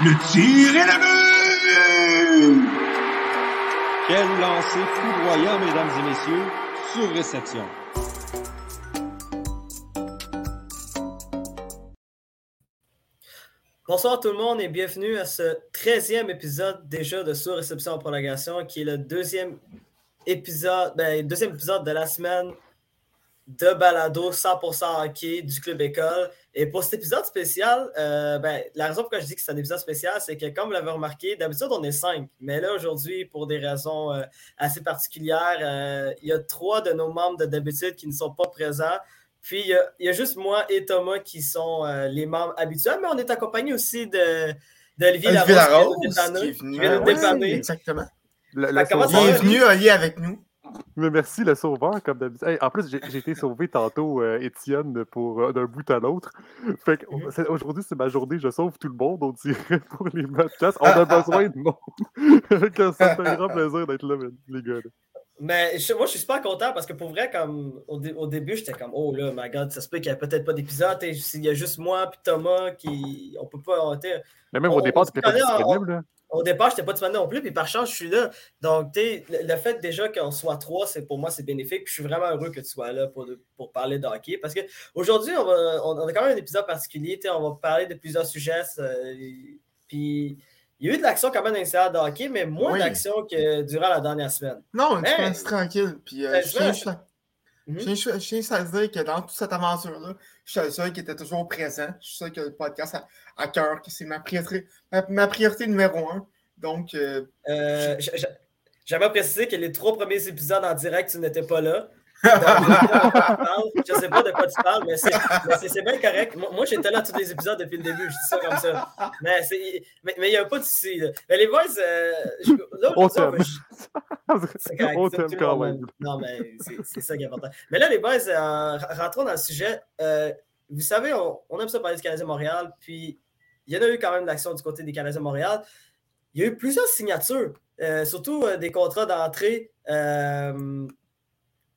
Le tir est le but! Quel lancer foudroyant, mesdames et messieurs, sur réception. Bonsoir tout le monde et bienvenue à ce 13e épisode déjà de Sur Réception en prolongation, qui est le deuxième épisode, ben, deuxième épisode de la semaine de balado 100% hockey du Club École. Et pour cet épisode spécial, euh, ben, la raison pour laquelle je dis que c'est un épisode spécial, c'est que comme vous l'avez remarqué, d'habitude on est cinq. Mais là, aujourd'hui, pour des raisons euh, assez particulières, euh, il y a trois de nos membres de d'habitude qui ne sont pas présents. Puis il y, a, juste moi et Thomas qui sont les membres habituels, mais on est accompagné aussi de d'Olivier Larose, qui, vient nous dépanner. Exactement. Bienvenue, Olivier, avec nous. Mais merci, le sauveur, comme d'habitude. en plus, j'ai été sauvé tantôt, euh, Étienne, pour euh, d'un bout à l'autre. Fait mhm. aujourd'hui, c'est ma journée, je sauve tout le monde, on dirait, pour les podcasts. On a besoin de monde. ça fait un grand plaisir d'être là, les gars. Mais moi, je suis super content parce que pour vrai, comme au, début, j'étais comme Oh là, my god, ça se peut qu'il n'y a peut-être pas d'épisode. Il y a juste moi et Thomas qui. On peut pas. Mais même au départ, tu n'étais pas disponible. Au départ, je n'étais pas disponible non plus, puis par chance, je suis là. Donc, le, le fait déjà qu'on soit trois, c'est pour moi, c'est bénéfique. Puis je suis vraiment heureux que tu sois là pour, pour parler de hockey. Parce qu'aujourd'hui, on, on, a quand même un épisode particulier. On va parler de plusieurs sujets. Euh, puis il y a eu de l'action quand même dans les de hockey, mais moins d'action que durant la dernière semaine. Non, mais, c'est tranquille. Puis, euh, je. Je tiens à dire que dans toute cette aventure-là, je suis le seul qui était toujours présent. Je suis seul que le podcast à, cœur, que c'est ma priorité, ma, priorité numéro un. Donc. Euh, euh, J'aimerais préciser que les trois premiers épisodes en direct, tu n'étais pas là. je ne sais pas de quoi tu parles, mais c'est bien correct. Moi, j'étais là tous les épisodes depuis le début, je dis ça comme ça. Mais il mais, n'y a pas de souci. Mais les boys, euh, là, on C'est quand même. Non, mais c'est ça qui est important. Mais là, les boys, euh, rentrons dans le sujet. Euh, vous savez, on, aime ça parler du Canadien Montréal, puis il y en a eu quand même de l'action du côté des Canadiens Montréal. Il y a eu plusieurs signatures, euh, surtout des contrats d'entrée.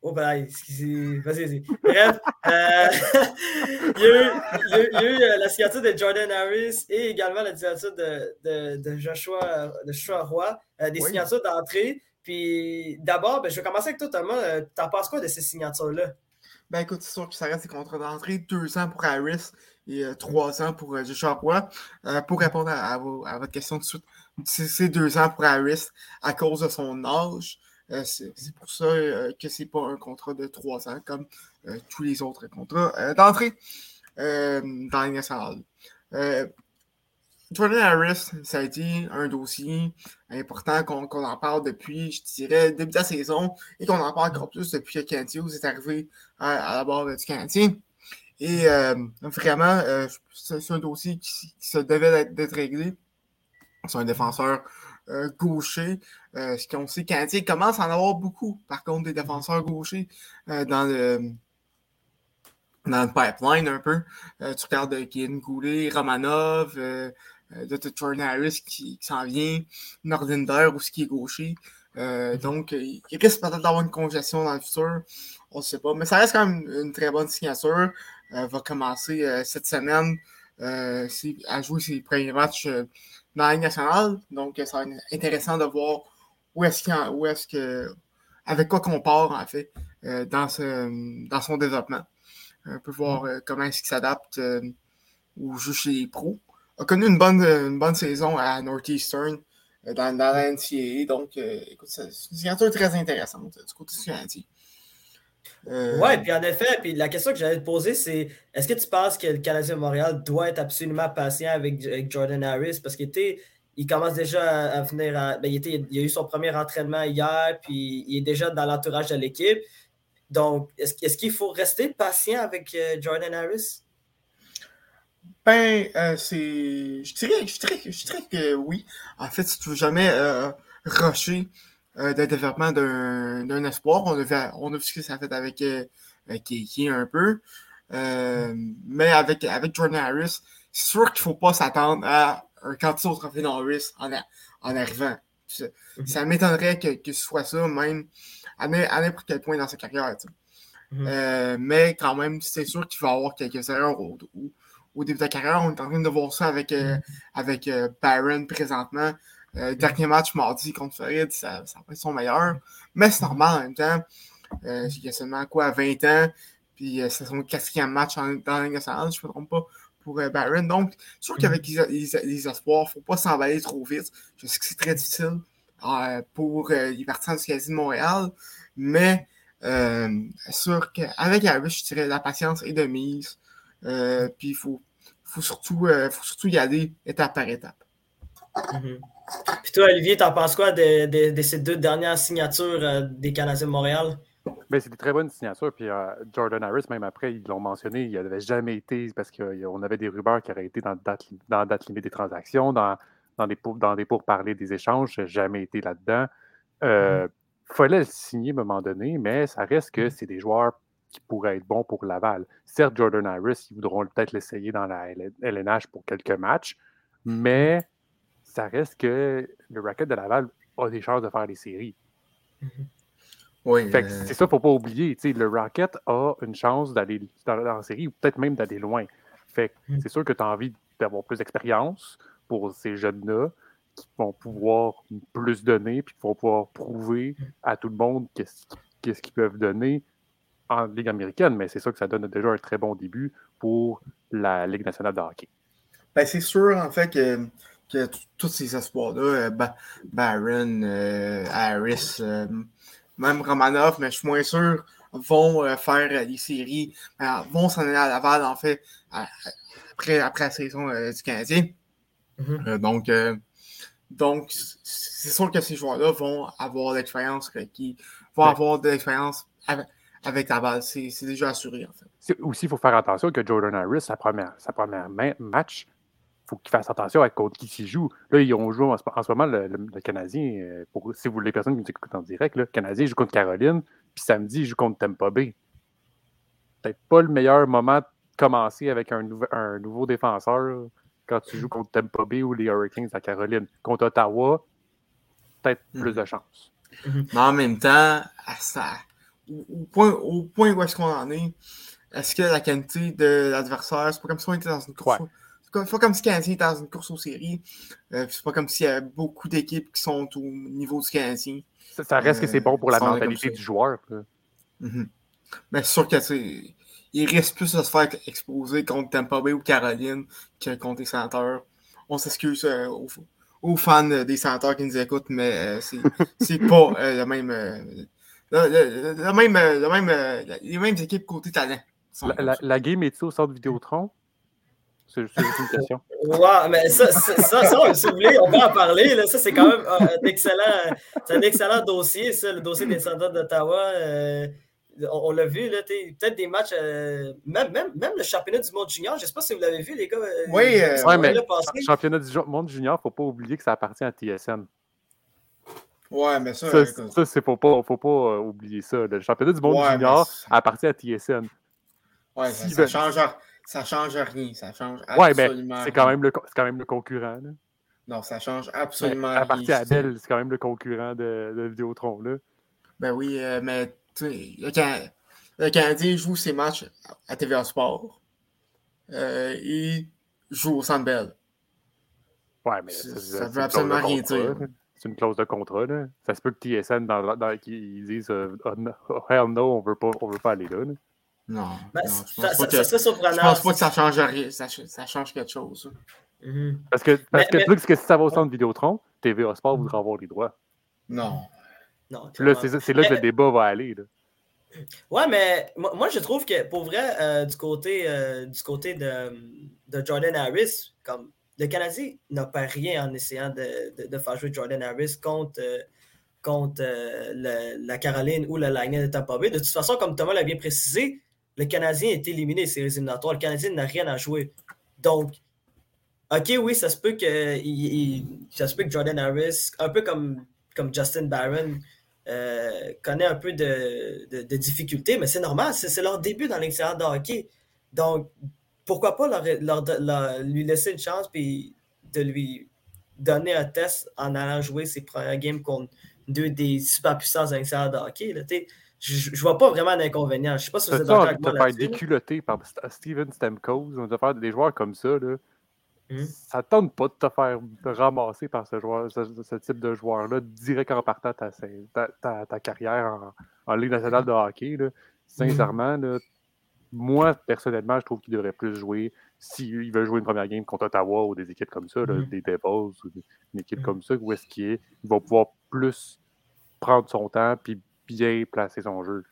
Oh, ben, excusez, vas-y, vas-y. Bref, il, y a eu, la signature de Jordan Harris et également la signature de, de, Joshua, de Joshua Roy, des signatures d'entrée. Puis d'abord, ben, je vais commencer avec toi, Thomas. Euh, t'en penses quoi de ces signatures-là? Ben écoute, c'est sûr que ça reste des contrats d'entrée, deux ans pour Harris et euh, trois ans pour euh, Joshua Roy. pour répondre à, votre question tout de suite, c'est deux ans pour Harris à cause de son âge. C'est pour ça que c'est pas un contrat de trois ans comme tous les autres contrats d'entrée dans les. Jordan Harris, ça a été un dossier important qu'on en parle depuis, je dirais, début de la saison et qu'on en parle encore plus depuis que Canty est arrivé à, la barre du Canadien. Et euh, vraiment, euh, c'est un dossier qui, se devait d'être réglé. C'est un défenseur euh, gaucher. Ce qu'on sait, Canadien commence à en avoir beaucoup, par contre, des défenseurs gauchers dans le dans le pipeline un peu. tu regardes Kian Goulet, Romanov, euh, de Jordan Harris qui, s'en vient, Nordinder aussi qui est gaucher. Euh, mhm. donc, il risque peut-être d'avoir une congestion dans le futur. On ne sait pas. Mais ça reste quand même une très bonne signature. Euh, va commencer cette semaine à jouer ses premiers matchs dans la Ligue nationale. Donc, ça va être intéressant de voir où est-ce qu'il où est-ce que avec quoi qu'on part en fait dans, ce, dans son développement. On peut voir mhm. comment est-ce qu'il s'adapte ou joue chez les pros a connu une bonne, une bonne saison à Northeastern euh, dans, dans la NCAA. Donc, euh, écoute, c'est une signature très intéressante du côté du Euh... Oui, puis en effet, puis la question que j'allais te poser, c'est est-ce que tu penses que le Canadien de Montréal doit être absolument patient avec, Jordan Harris? Parce qu'il il commence déjà à, venir. Ben, il, était, il, a eu son premier entraînement hier, puis il est déjà dans l'entourage de l'équipe. Donc, est-ce qu'il faut rester patient avec euh, Jordan Harris? Ben, euh, c'est. Je dirais, je, dirais, je dirais que oui. En fait, si tu veux jamais euh, rusher euh, le développement d'un espoir, on a, vu, on a vu ce que ça a fait avec Kiki un peu. Euh, mais avec, avec Jordan Harris, c'est sûr qu'il ne faut pas s'attendre à un candidat au trophée Norris en, en arrivant. Ça, mm-hmm. m'étonnerait que, que, ce soit ça, même à, n'importe quel point dans sa carrière. Mm-hmm. mais quand même, c'est sûr qu'il va y avoir quelques erreurs au début de la carrière. On est en train de voir ça avec, euh, avec euh, Byron présentement. Euh, dernier match mardi contre Floride, ça, ça va être son meilleur. Mais c'est normal en même temps. Euh, il y a seulement quoi, 20 ans. Puis c'est son quatrième match en, dans la Ligue nationale, je ne me trompe pas, pour Byron. Donc, sûr qu'avec les, les, espoirs, il ne faut pas s'emballer trop vite. Je sais que c'est très difficile pour les partisans du Casino de Montréal. Mais euh, sûr qu'avec Harris, je dirais la patience est de mise. Euh, puis il faut, faut, surtout, euh, faut surtout y aller étape par étape. Mm-hmm. Puis toi, Olivier, t'en penses quoi de, de, de, ces deux dernières signatures euh, des Canadiens de Montréal? Ben, c'est des très bonnes signatures. Puis euh, Jordan Harris, même après, ils l'ont mentionné, il n'avait jamais été, parce qu'on avait des rumeurs qui auraient été dans, date, dans la date limite des transactions, dans, dans, des, pour, dans des pourparlers des échanges, jamais été là-dedans. Euh, mm-hmm fallait le signer à un moment donné, mais ça reste que mmh. c'est des joueurs qui pourraient être bons pour Laval. Certes, Jordan Harris, ils voudront peut-être l'essayer dans la LNH pour quelques matchs, mais ça reste que le racket de Laval a des chances de faire des séries. Oui, euh, C'est ça, faut pas oublier. Le Rocket a une chance d'aller la série ou peut-être même d'aller loin. Fait mmh. c'est sûr que tu as envie d'avoir plus d'expérience pour ces jeunes-là qui vont pouvoir plus donner, puis qui vont pouvoir prouver à tout le monde qu'est-ce qu'ils peuvent donner en Ligue américaine. Mais c'est ça que ça donne déjà un très bon début pour la Ligue nationale de hockey. Ben, c'est sûr, en fait, que, que tous ces espoirs-là, euh, Barron, euh, Harris, euh, même Romanov, mais je suis moins sûr, vont faire les séries, ben, vont s'en aller à Laval, en fait, après, après la saison du Canadien. Mm-hmm. donc, donc, c'est sûr que ces joueurs-là vont avoir l'expérience qui vont avoir de l'expérience avec, la balle. C'est déjà assuré, en fait. Aussi, il faut faire attention que Jordan Harris, sa première, sa première match, faut qu'il fasse attention à contre qui s'y joue. Là, ils ont joué en, ce moment le, Canadien, euh, pour, si vous les personnes qui nous écoutent en direct, le Canadien joue contre Caroline, puis samedi, il joue contre Tampa Bay. Peut-être pas le meilleur moment de commencer avec un, un nouveau défenseur quand tu joues contre Tampa Bay ou les Hurricanes à Caroline. Contre Ottawa, peut-être plus mhm. de chance. Mhm. Mais en même temps, ça, au, point, au point où est-ce qu'on en est, est-ce que la qualité de l'adversaire, c'est pas comme si on était dans une course. Pas comme si Canadien était dans une course aux séries. Euh, c'est pas comme s'il y avait beaucoup d'équipes qui sont au niveau du Canadien. Ça, reste que c'est bon pour la euh, mentalité du joueur. Mhm. Mais c'est sûr que c'est il risque plus de se faire exposer contre Tampa Bay ou Caroline que contre les sénateurs. On s'excuse euh, aux, fans des sénateurs qui nous écoutent, mais euh, c'est pas euh, le même. Le, même, le même les mêmes équipes côté talent. La, la, game est au centre Vidéotron? C'est juste une question. Wow, mais ça, ça, ça, si vous voulez, on va en parler. Là. Ça, c'est quand même un excellent, un excellent dossier, ça, le dossier des sénateurs d'Ottawa on, l'a vu, peut-être des matchs, euh, même, même, même, le championnat du monde junior, je ne sais pas si vous l'avez vu, les gars. Euh, oui, euh, mais le championnat du monde junior, il ne faut pas oublier que ça appartient à TSN. Ouais, mais ça. Ça, ça c'est faut pas, faut pas oublier ça. Le championnat du monde junior appartient à TSN. Ouais, ça, ça, change, ça change rien. Ça change ouais, mais c'est quand, même le, quand même le concurrent. Là. Non, ça change absolument rien. Ça à Bell, c'est quand même le concurrent de, de Vidéotron. Là. Ben oui, mais le, Canadien joue ses matchs à TVA Sport euh, et joue au Centre Bell. Ouais, mais ça ne veut absolument rien dire. C'est une clause de contrat. Là. Ça se peut que TSN, dans, dans, ils disent euh, oh, oh, hell no, on veut pas, on veut pas aller là. Non, ben, non, je pense ça, pas que, ça, Je pense pas que ça change rien, ça, ça change quelque chose. Mm-hmm. Parce que, parce mais, que, mais... que si ça va au centre Vidéotron, TVA Sport voudra avoir les droits. Non. Non, là, c'est là que le débat va aller. Là. Ouais, mais moi, je trouve que pour vrai, euh, du côté, euh, du côté de, de, Jordan Harris, comme le Canadien n'a pas rien en essayant de, de, faire jouer Jordan Harris contre, euh, contre la Caroline ou la Lightning de Tampa Bay. De toute façon, comme Thomas l'a bien précisé, le Canadien est éliminé ces éliminatoires. Le Canadien n'a rien à jouer. Donc, OK, oui, ça se peut que, ça se peut que Jordan Harris, un peu comme, comme Justin Barron, euh, connaît un peu de, de, difficultés, mais c'est normal, c'est leur début dans l'extérieur de hockey. Donc, pourquoi pas leur, lui laisser une chance puis de lui donner un test en allant jouer ses premières games contre deux des super puissances à l'extérieur de hockey. Là, je, je vois pas vraiment d'inconvénient. Je sais pas si vous êtes d'accord avec de te moi faire déculotter par St- Steven Stamkos, on faire des joueurs comme ça, là. Mhm. Ça tente pas de te faire ramasser par ce, joueur, ce, ce type de joueur-là direct en partant ta, ta, ta, ta carrière en, en Ligue nationale de hockey. Là. Sincèrement, là, moi, personnellement, je trouve qu'il devrait plus jouer s'il veut jouer une première game contre Ottawa ou des équipes comme ça, là, Mhm. des Devils ou des- une équipe Mhm. comme ça, où est-ce qu'il est, il va pouvoir plus prendre son temps puis bien placer son jeu.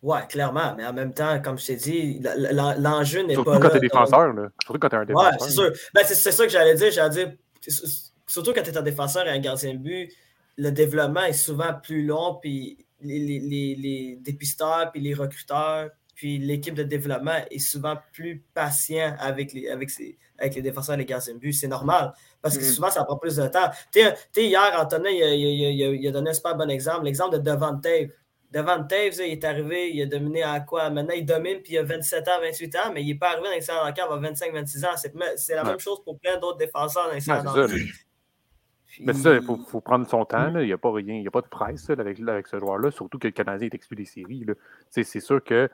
Ouais, clairement, mais en même temps, comme je t'ai dit, l'enjeu n'est Surtout pas quand là. t'es donc- défenseur, là. Surtout quand t'es un Ouais, défenseur. c'est sûr. Ben, c'est ça que j'allais dire. J'allais dire, surtout quand tu es un défenseur et un gardien de but, le développement est souvent plus long, puis les, les, les, les dépisteurs, puis les recruteurs, puis l'équipe de développement est souvent plus patient avec les, avec ses- avec les défenseurs et les gardiens de but. C'est normal, parce que Mhm. souvent, ça prend plus de temps. Tu sais, hier, Antonin, il a, il il a- il a donné un super bon exemple, l'exemple de Devante. Devante il est arrivé, il a dominé à quoi? Maintenant, il domine, puis il a 27 ans, 28 ans, mais il n'est pas arrivé dans d'enquête à 25-26 ans. C'est la Ouais. même chose pour plein d'autres défenseurs dans d'enquête. Mais, Puis- mais c'est ça, il faut, faut prendre son temps. là. Il n'y a pas rien, il n'y a pas de presse là, avec, avec ce joueur-là, surtout que le Canadien est exclu des séries. C'est sûr que Mm.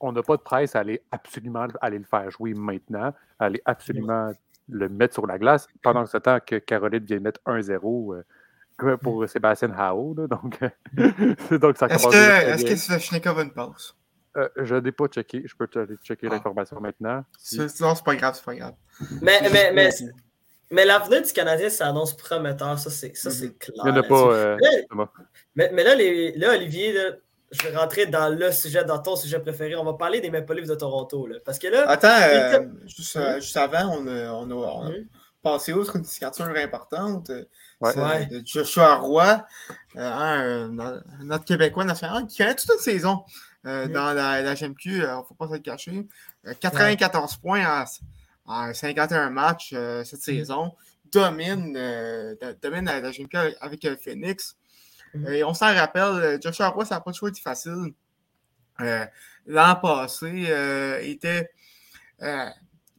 On n'a pas de presse à aller absolument aller le faire jouer maintenant, à aller absolument le mettre sur la glace, pendant ce temps que Caroline vient mettre 1-0 euh, comme pour Sébastien Hao. donc, donc, ça Est-ce que, bien. que Svechnikov a une passe? Euh, je n'ai pas checké. Je peux checker Ah. l'information maintenant. Si- C'est- Non, c'est pas grave, c'est pas grave. Mais, mais, mais, mais l'avenir du Canadien s'annonce prometteur, ça c'est ça, c'est clair. Il n'y en a pas. euh. Mais, mais là, les, là, Olivier, là, je vais rentrer dans le sujet, dans ton sujet préféré. On va parler des Maple Leafs de Toronto. Là, parce que là, Attends, euh, juste, euh, juste avant, on a, on a, on a Mhm. passé outre une signature importante. euh, Ouais. celle Ouais. de Joshua Roy, euh, un, un- notre Québécois national, qui connaît toute une saison euh, Mhm. dans la, la GMQ, il ne faut pas se le cacher. Euh, 94 points en, en 51 matchs euh, cette saison. Domine, euh, do- domine la, la GMQ avec, avec, euh, Mhm. Et on s'en rappelle, euh, Joshua Roy, ça n'a pas toujours été facile. Euh, L'an passé, euh, était, euh,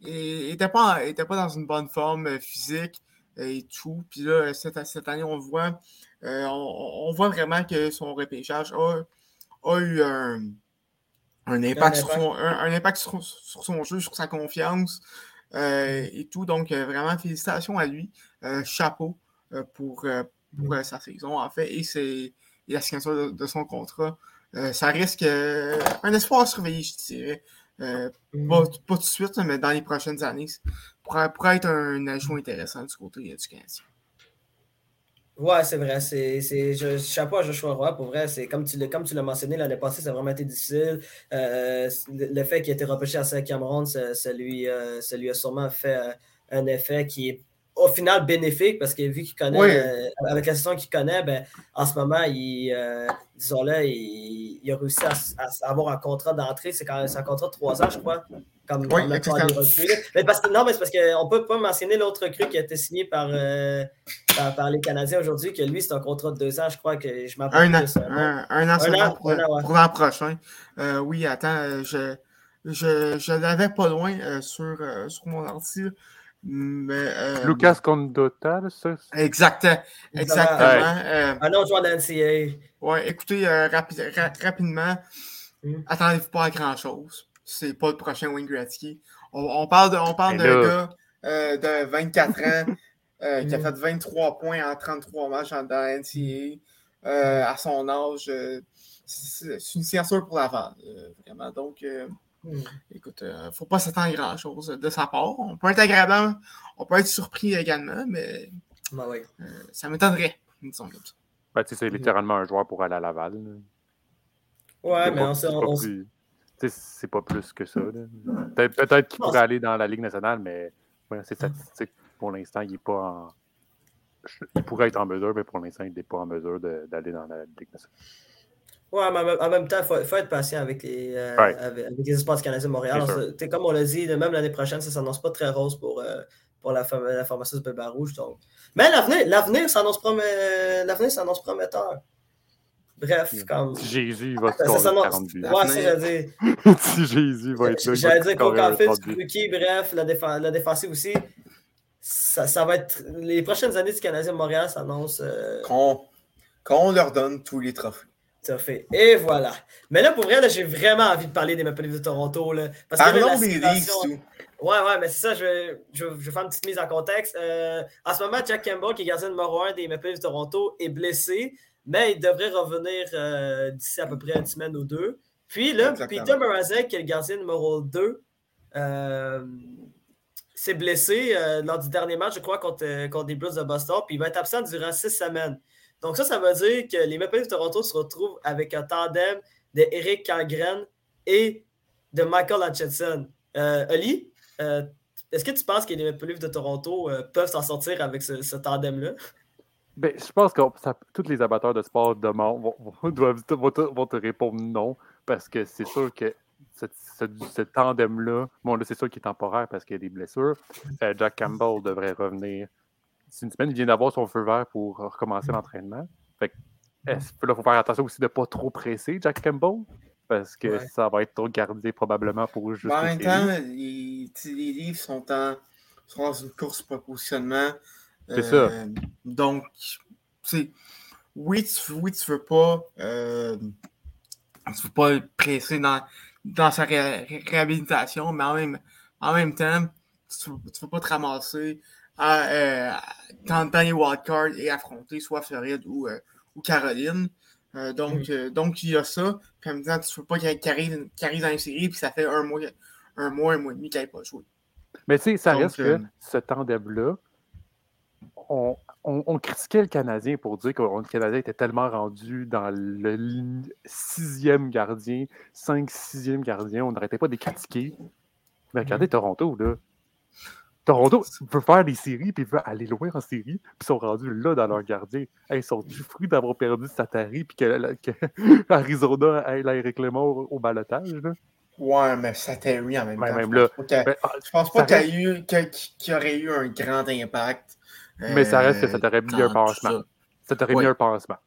il était, pas, était pas dans une bonne forme physique et tout. Puis là, cette, cette année, on voit, on, on voit vraiment que son repêchage a, a eu un, un impact, sur, impact. son, un, impact sur, sur son jeu, sur sa confiance euh, et tout. Donc, euh, vraiment, félicitations à lui. Euh, chapeau pour, pour euh, sa saison, en fait, et, c'est, la signature de, de son contrat. Euh, ça risque euh, un espoir à surveiller, je dirais. Euh, pas, pas tout de suite, mais dans les prochaines années, pourrait, pourrait être un ajout intéressant du côté du Canadien. Ouais, c'est vrai. C'est, c'est, je, chapeau à Joshua Roy, pour vrai. C'est, comme, tu l'as, comme tu l'as mentionné, l'année passée, ça a vraiment été difficile. Euh, le, le fait qu'il ait été repêché à 5e ronde, ça, ça lui, euh, ça lui a sûrement fait un effet qui est au final bénéfique parce que vu qu'il connaît, Oui. euh, avec la saison qu'il connaît, ben, en ce moment, il, euh, disons-le, il, il a réussi à, avoir un contrat d'entrée. C'est quand même un contrat de 3 ans, je crois. Comme Oui, on a pas là. Mais parce que, non, mais c'est parce qu'on ne peut pas mentionner l'autre recrue qui a été signé par, euh, par, par les Canadiens aujourd'hui, que lui, c'est un contrat de deux ans, je crois que je m'appelle Un an, un, un an Un seulement an, pour, un an, ouais. pour l'an prochain. Oui, attends, je, je, je l'avais pas loin sur, sur mon ordi. Mais, euh, Lucas Condota, ça? Exact, exactement. Euh, Un autre joueur de l'NCA. ouais, écoutez, euh, rapi- ra- rapidement, Mm. attendez-vous pas à grand-chose. C'est pas le prochain Wayne Gretzky. On, on parle de- on parle Mais d'un gars euh, de 24 ans euh, qui a Mm. fait 23 points en 33 matchs dans la. Euh, à son âge, euh, c'est une signature pour Laval, euh, vraiment. Donc, Hmm. écoute, euh, faut pas s'attendre à grand-chose de sa part. On peut être agréable, on peut être surpris également, mais Ben oui. euh, ça m'étonnerait, disons comme ça. Ben, tu sais, c'est littéralement un joueur pour aller à Laval. là. Ouais, C'est mais pas- on, c'est sait- on, plus- c'est pas plus que ça. Peut- Peut-être qu'il pourrait aller dans la Ligue nationale, mais ouais, c'est statistique. Pour l'instant, il est pas en. Il pourrait être en mesure, mais pour l'instant, il n'est pas en mesure d'aller dans la Ligue nationale. Ouais, mais en même- temps, il faut, faut être patient avec les, euh, Ouais. avec, avec les espaces canadiens de Montréal. Se- comme on l'a dit, même l'année prochaine, ça ne s'annonce pas très rose pour, euh, pour la, la formation du Bébé Rouge. Donc. Mais l'avenir, l'avenir s'annonce promet- l'avenir s'annonce prometteur. Bref, comme. Si Jésus va. 40 buts. Ouais, c'est ça, j'allais dire. si Jésus va être là, il va J'allais dire qu'au 30 buts. Suzuki, bref, la, défen- la défensive aussi. Ça, ça va être. Les prochaines années du Canadien de Montréal s'annoncent. euh, Qu'on qu'on leur donne tous les trophées. Ça fait. Et voilà. Mais là, pour vrai, j'ai vraiment envie de parler des Maple Leafs de Toronto. Là, parce Parlons des Leafs, situation- tout. Ouais, ouais, mais c'est ça, je vais, je, vais- je vais faire une petite mise en contexte. Euh, en ce moment, Jack Campbell, qui est gardien numéro 1 des Maple Leafs de Toronto, est blessé, mais il devrait revenir euh, d'ici à peu près une semaine ou deux. Puis là, Exactement. Peter Mrazek, qui est le gardien numéro 2, euh, s'est blessé euh, lors du dernier match, je crois, contre, contre les Blues de Boston, puis il va être absent durant six semaines. Donc ça, ça veut dire que les Maple Leafs de Toronto se retrouvent avec un tandem de Eric et de Michael Hutchinson. Euh, Oli, euh, est-ce que tu penses que les Maple Leafs de Toronto euh, peuvent s'en sortir avec ce, tandem-là? Ben, je pense que tous les amateurs de sport demandent, vont, vont- te, répondre non, parce que c'est sûr que ce, tandem-là, bon, là, c'est sûr qu'il est temporaire parce qu'il y a des blessures. Jack Campbell devrait revenir. C'est une semaine, il vient d'avoir son feu vert pour recommencer l'entraînement. Fait que, est-ce que là, il faut faire attention aussi de ne pas trop presser Jack Campbell, parce que Ouais. ça va être trop gardé probablement pour juste. Mais en même temps, les, les livres sont, en- sont dans une course pour positionnement. C'est ça. Donc, tu sais, oui, tu, oui, tu veux pas. euh, tu veux pas le presser dans, dans sa ré- ré- réhabilitation, mais en même, en même temps, tu, tu veux pas te ramasser à, euh, dans, les wildcards et affronter soit Floride ou, euh, ou Caroline. Euh, donc, euh, donc, il y a ça. Puis en même temps, tu veux pas qu'il arrive, qu'il arrive dans une série, puis ça fait un mois, un mois, un mois et demi qu'il n'avait pas joué. Mais tu sais, ça Donc, reste que ce tandem-là, on, on- on critiquait le Canadien pour dire que le Canadien était tellement rendu dans le sixième gardien, cinq, sixième gardien, on n'arrêtait pas de les critiquer. Mais regardez Toronto, là. Toronto veut faire des séries, puis veut aller loin en série, puis ils sont rendus là dans leur gardien. Hey, ils sont du fruit d'avoir perdu Satari, puis que, que Arizona aille Eric Clément au, balotage. là? Ouais, mais Terry en même temps. même je pense pas qu'il- Ben, Je pense pas qu'il y, aurait eu un grand impact. Mais ça reste que ça euh, t'aurait mis un pansement. ça. ça t'aurait Ouais. mis un pansement.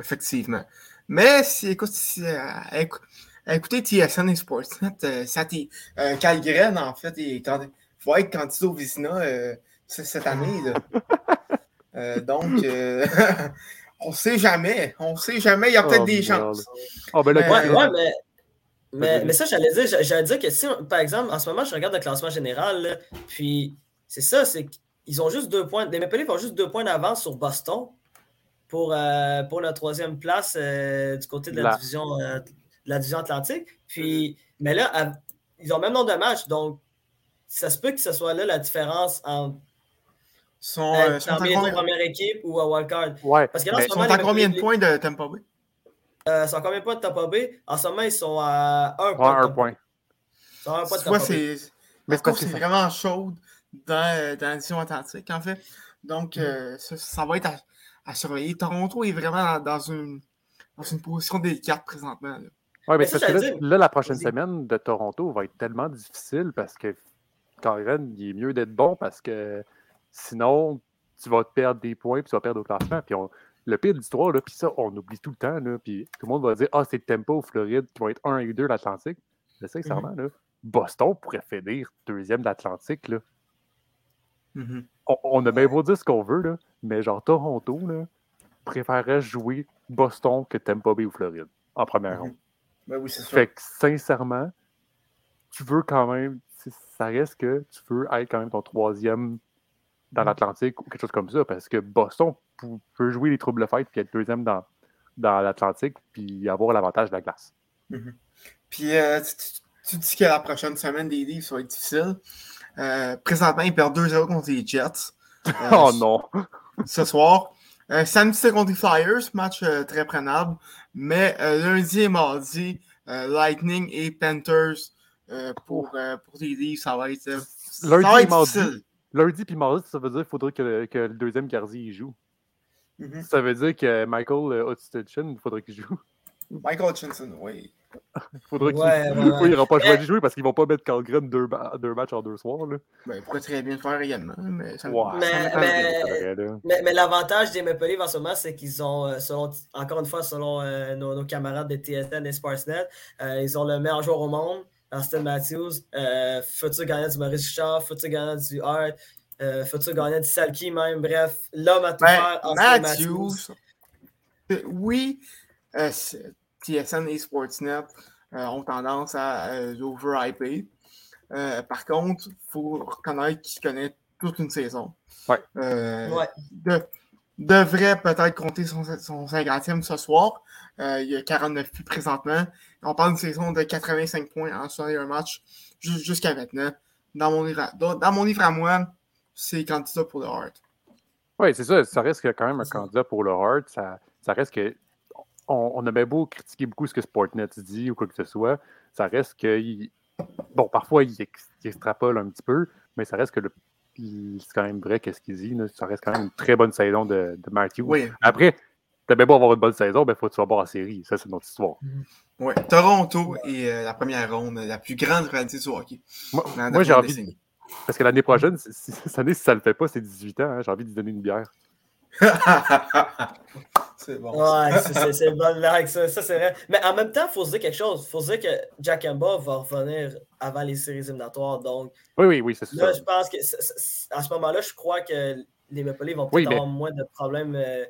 Effectivement. Mais si, écoute, si, euh, écou- écoutez TSN et Sportsnet, euh, ça t'est- euh, Calgren, en fait, est candi- va être candidat au Vizina euh, cette année. là. Euh, donc, euh, on sait jamais. On sait jamais. Il y a peut-être Oh, des chances. Ah, ben là, Euh, Ouais, mais, mais, ça, j'allais dire, j'a- j'allais dire que si, par exemple, en ce moment, je regarde le classement général, là, puis c'est ça, c'est qu'ils ont juste deux points. Les Maple Leafs ont juste deux points d'avance sur Boston pour, euh, pour la troisième place euh, du côté de la, La- division, euh, de la division Atlantique. Puis, mais là, à- ils ont le même nombre de matchs, donc ça se peut que ce soit là la différence entre sont, euh, euh, sont combien, équipes ou à Wildcard. Ouais, Parce que là, en ce ils sont à combien de points de Tampa Bay? Euh, ils sont à combien de points de Tampa Bay? En ce moment, ils sont à un ouais, point. de un point. Bay. Ils sont à un point de Tampa Bay. Mais c'est vraiment chaude dans, euh, dans la division atlantique, en fait. Mm. Donc, euh, ça, ça va être à, à surveiller. Toronto est vraiment dans, une, dans une position délicate présentement. Ouais, mais Mais ça, c'est parce que là, la prochaine semaine de Toronto va être tellement difficile parce que Karen, il est mieux d'être bon parce que sinon, tu vas te perdre des points puis tu vas perdre au classement. Puis on- le pire de l'histoire, puis ça, on oublie tout le temps, là, puis tout le monde va dire Ah, c'est Tempo ou Floride qui vont être 1 et 2 de l'Atlantique. Mais sincèrement, là, Boston pourrait finir deuxième de l'Atlantique. Mhm. On, on a bien beau dire ce qu'on veut, là, mais genre Toronto là, préférerait jouer Boston que Tampa Bay ou Floride en première Mhm. ronde. Ben oui, c'est sûr. Fait que sincèrement, tu veux quand même, ça reste que tu veux être quand même ton troisième dans Mhm. l'Atlantique ou quelque chose comme ça, parce que Boston peut jouer les troubles fêtes puis être deuxième dans, dans l'Atlantique puis avoir l'avantage de la glace. Puis, euh, tu, dis que la prochaine semaine des livres, ça va être difficile. Euh, présentement, ils perdent 2-0 contre les Jets. Euh, oh non! ce soir. Samedi, c'est contre les Flyers, match très prenable. Mais lundi et mardi, Lightning et Panthers pour, euh, pour les livres, ça va être, euh, ça Lundi va être mardi. difficile. Lundi puis mardi, ça veut dire qu'il faudrait que le, que le deuxième gardien y joue. Mhm. Ça veut dire que Michael euh, Hutchinson, il faudrait qu'il joue. Michael Hutchinson, oui. Il faudrait qu'il Ouais, ouais, ouais. Oui, il n'aura pas de jouer? Parce qu'ils vont pas mettre Carlgren deux, ba- deux matchs en deux soirs. Là. Ben, il pourrait très bien le faire également. Mais, ça l'avantage des Maple Leafs en ce moment, c'est qu'ils ont, euh, selon, encore une fois, selon euh, nos, nos camarades de TSN et Sportsnet, euh, ils ont le meilleur joueur au monde, Austin Matthews, euh, futur gagnant du Maurice Richard, futur gagnant du Hart, euh, futur gagnant du Salky même. Bref, l'homme à tout Ben, faire, Austin Matthews, euh, oui, euh, TSN et Sportsnet euh, ont tendance à euh, overhyper. Euh, par contre, il faut reconnaître qu'il connaît toute une saison. Ouais. Euh, Ouais. de- devrait peut-être compter son, son 50e ce soir. Euh, il y a 49 buts présentement. On parle d'une saison de 85 points en 61 matchs ju- jusqu'à maintenant. Dans mon, livre à, dans, mon livre à moi, c'est candidat pour le Hart. Oui, c'est ça. Ça reste quand même un candidat pour le Hart. Ça, ça reste que. On, on avait beau critiquer beaucoup ce que Sportnet dit ou quoi que ce soit. Ça reste que. il- bon, parfois, il, ex- il extrapole un petit peu, mais ça reste que le- c'est quand même vrai qu'est-ce qu'il dit. là. Ça reste quand même une très bonne saison de, de Matthews. Oui, Après, t'as bien beau avoir une bonne saison, ben faut que tu vas voir la série. Ça, c'est notre histoire. oui. Toronto est euh, la première ronde, la plus grande réalité du hockey. Moi, j'ai envie. décennie. Parce que l'année prochaine, si- si- cette année, si ça le fait pas, c'est 18 ans. hein, j'ai envie de lui donner une bière. c'est bon. Ouais, c'est- c'est c'est une bonne blague, ça, ça c'est vrai. Mais en même temps, il faut se dire quelque chose. Il faut se dire que Jack Campbell va revenir avant les séries éliminatoires. Donc Oui, oui, oui, c'est ça. là, je pense que à ce moment-là, je crois que les Maple Leafs vont Oui, peut-être mais- avoir moins de problèmes euh,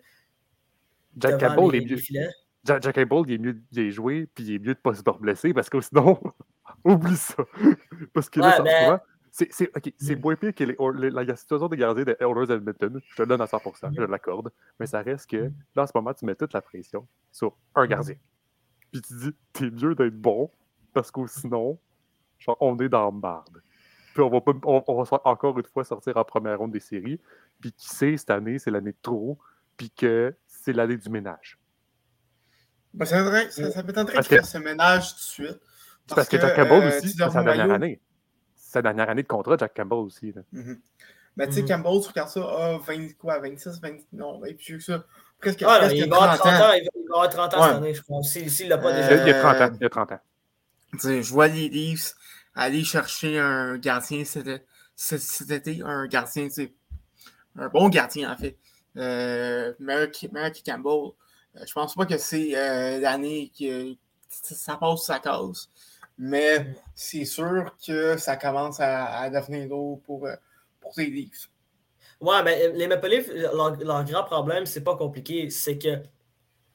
Jack Campbell les, est les mieux. Jack, Jack Campbell, il est mieux d'y jouer, puis il est mieux de pas se faire blesser, parce que sinon, oublie ça. Parce que là, Ouais, en ce mais- moment, c'est, c'est, ok, c'est Mm. moins pire que les, les- la situation des gardiens des Oilers Edmonton. Je te le donne à 100%, je l'accorde. Mais ça reste que, là, en ce moment, tu mets toute la pression sur un gardien. Puis tu dis, t'es mieux d'être bon, parce que sinon, genre, on est dans la marde. Puis on va, pas, on, on va encore une fois sortir en première ronde des séries. Puis qui sait, cette année, c'est l'année de trop, puis que c'est l'année du ménage. Ben, ça, m'étonnerait- ça, ça m'étonnerait Parce qu'il que- fasse ce ménage tout de suite. C'est parce que, Jack Campbell euh, aussi, c'est sa dernière maillot- année. C'est sa dernière année de contrat, Jack Campbell aussi. là. Mhm. Ben, tu sais, Mhm. Campbell, tu regardes ça, ah, 20, quoi, 26, 20, non, ben, plus vieux que ça. Presque, Ah, presque il va avoir 30 ans, ans. il va, il va avoir 30 ans Ouais. cette année, je crois. S'il s'il l'a pas Euh, Il, déjà. y a 30 ans. Il y a 30 ans. Je vois les Leafs aller chercher un gardien cet, cet- cet été, un gardien, un bon gardien, en fait. Meilleur que Campbell. Je pense pas que c'est euh, l'année que ça passe sa case. Mais c'est sûr que ça commence à, à devenir lourd pour, euh, pour les Leafs. Ouais, mais les Maple Leafs, leur, leur grand problème, c'est pas compliqué. C'est que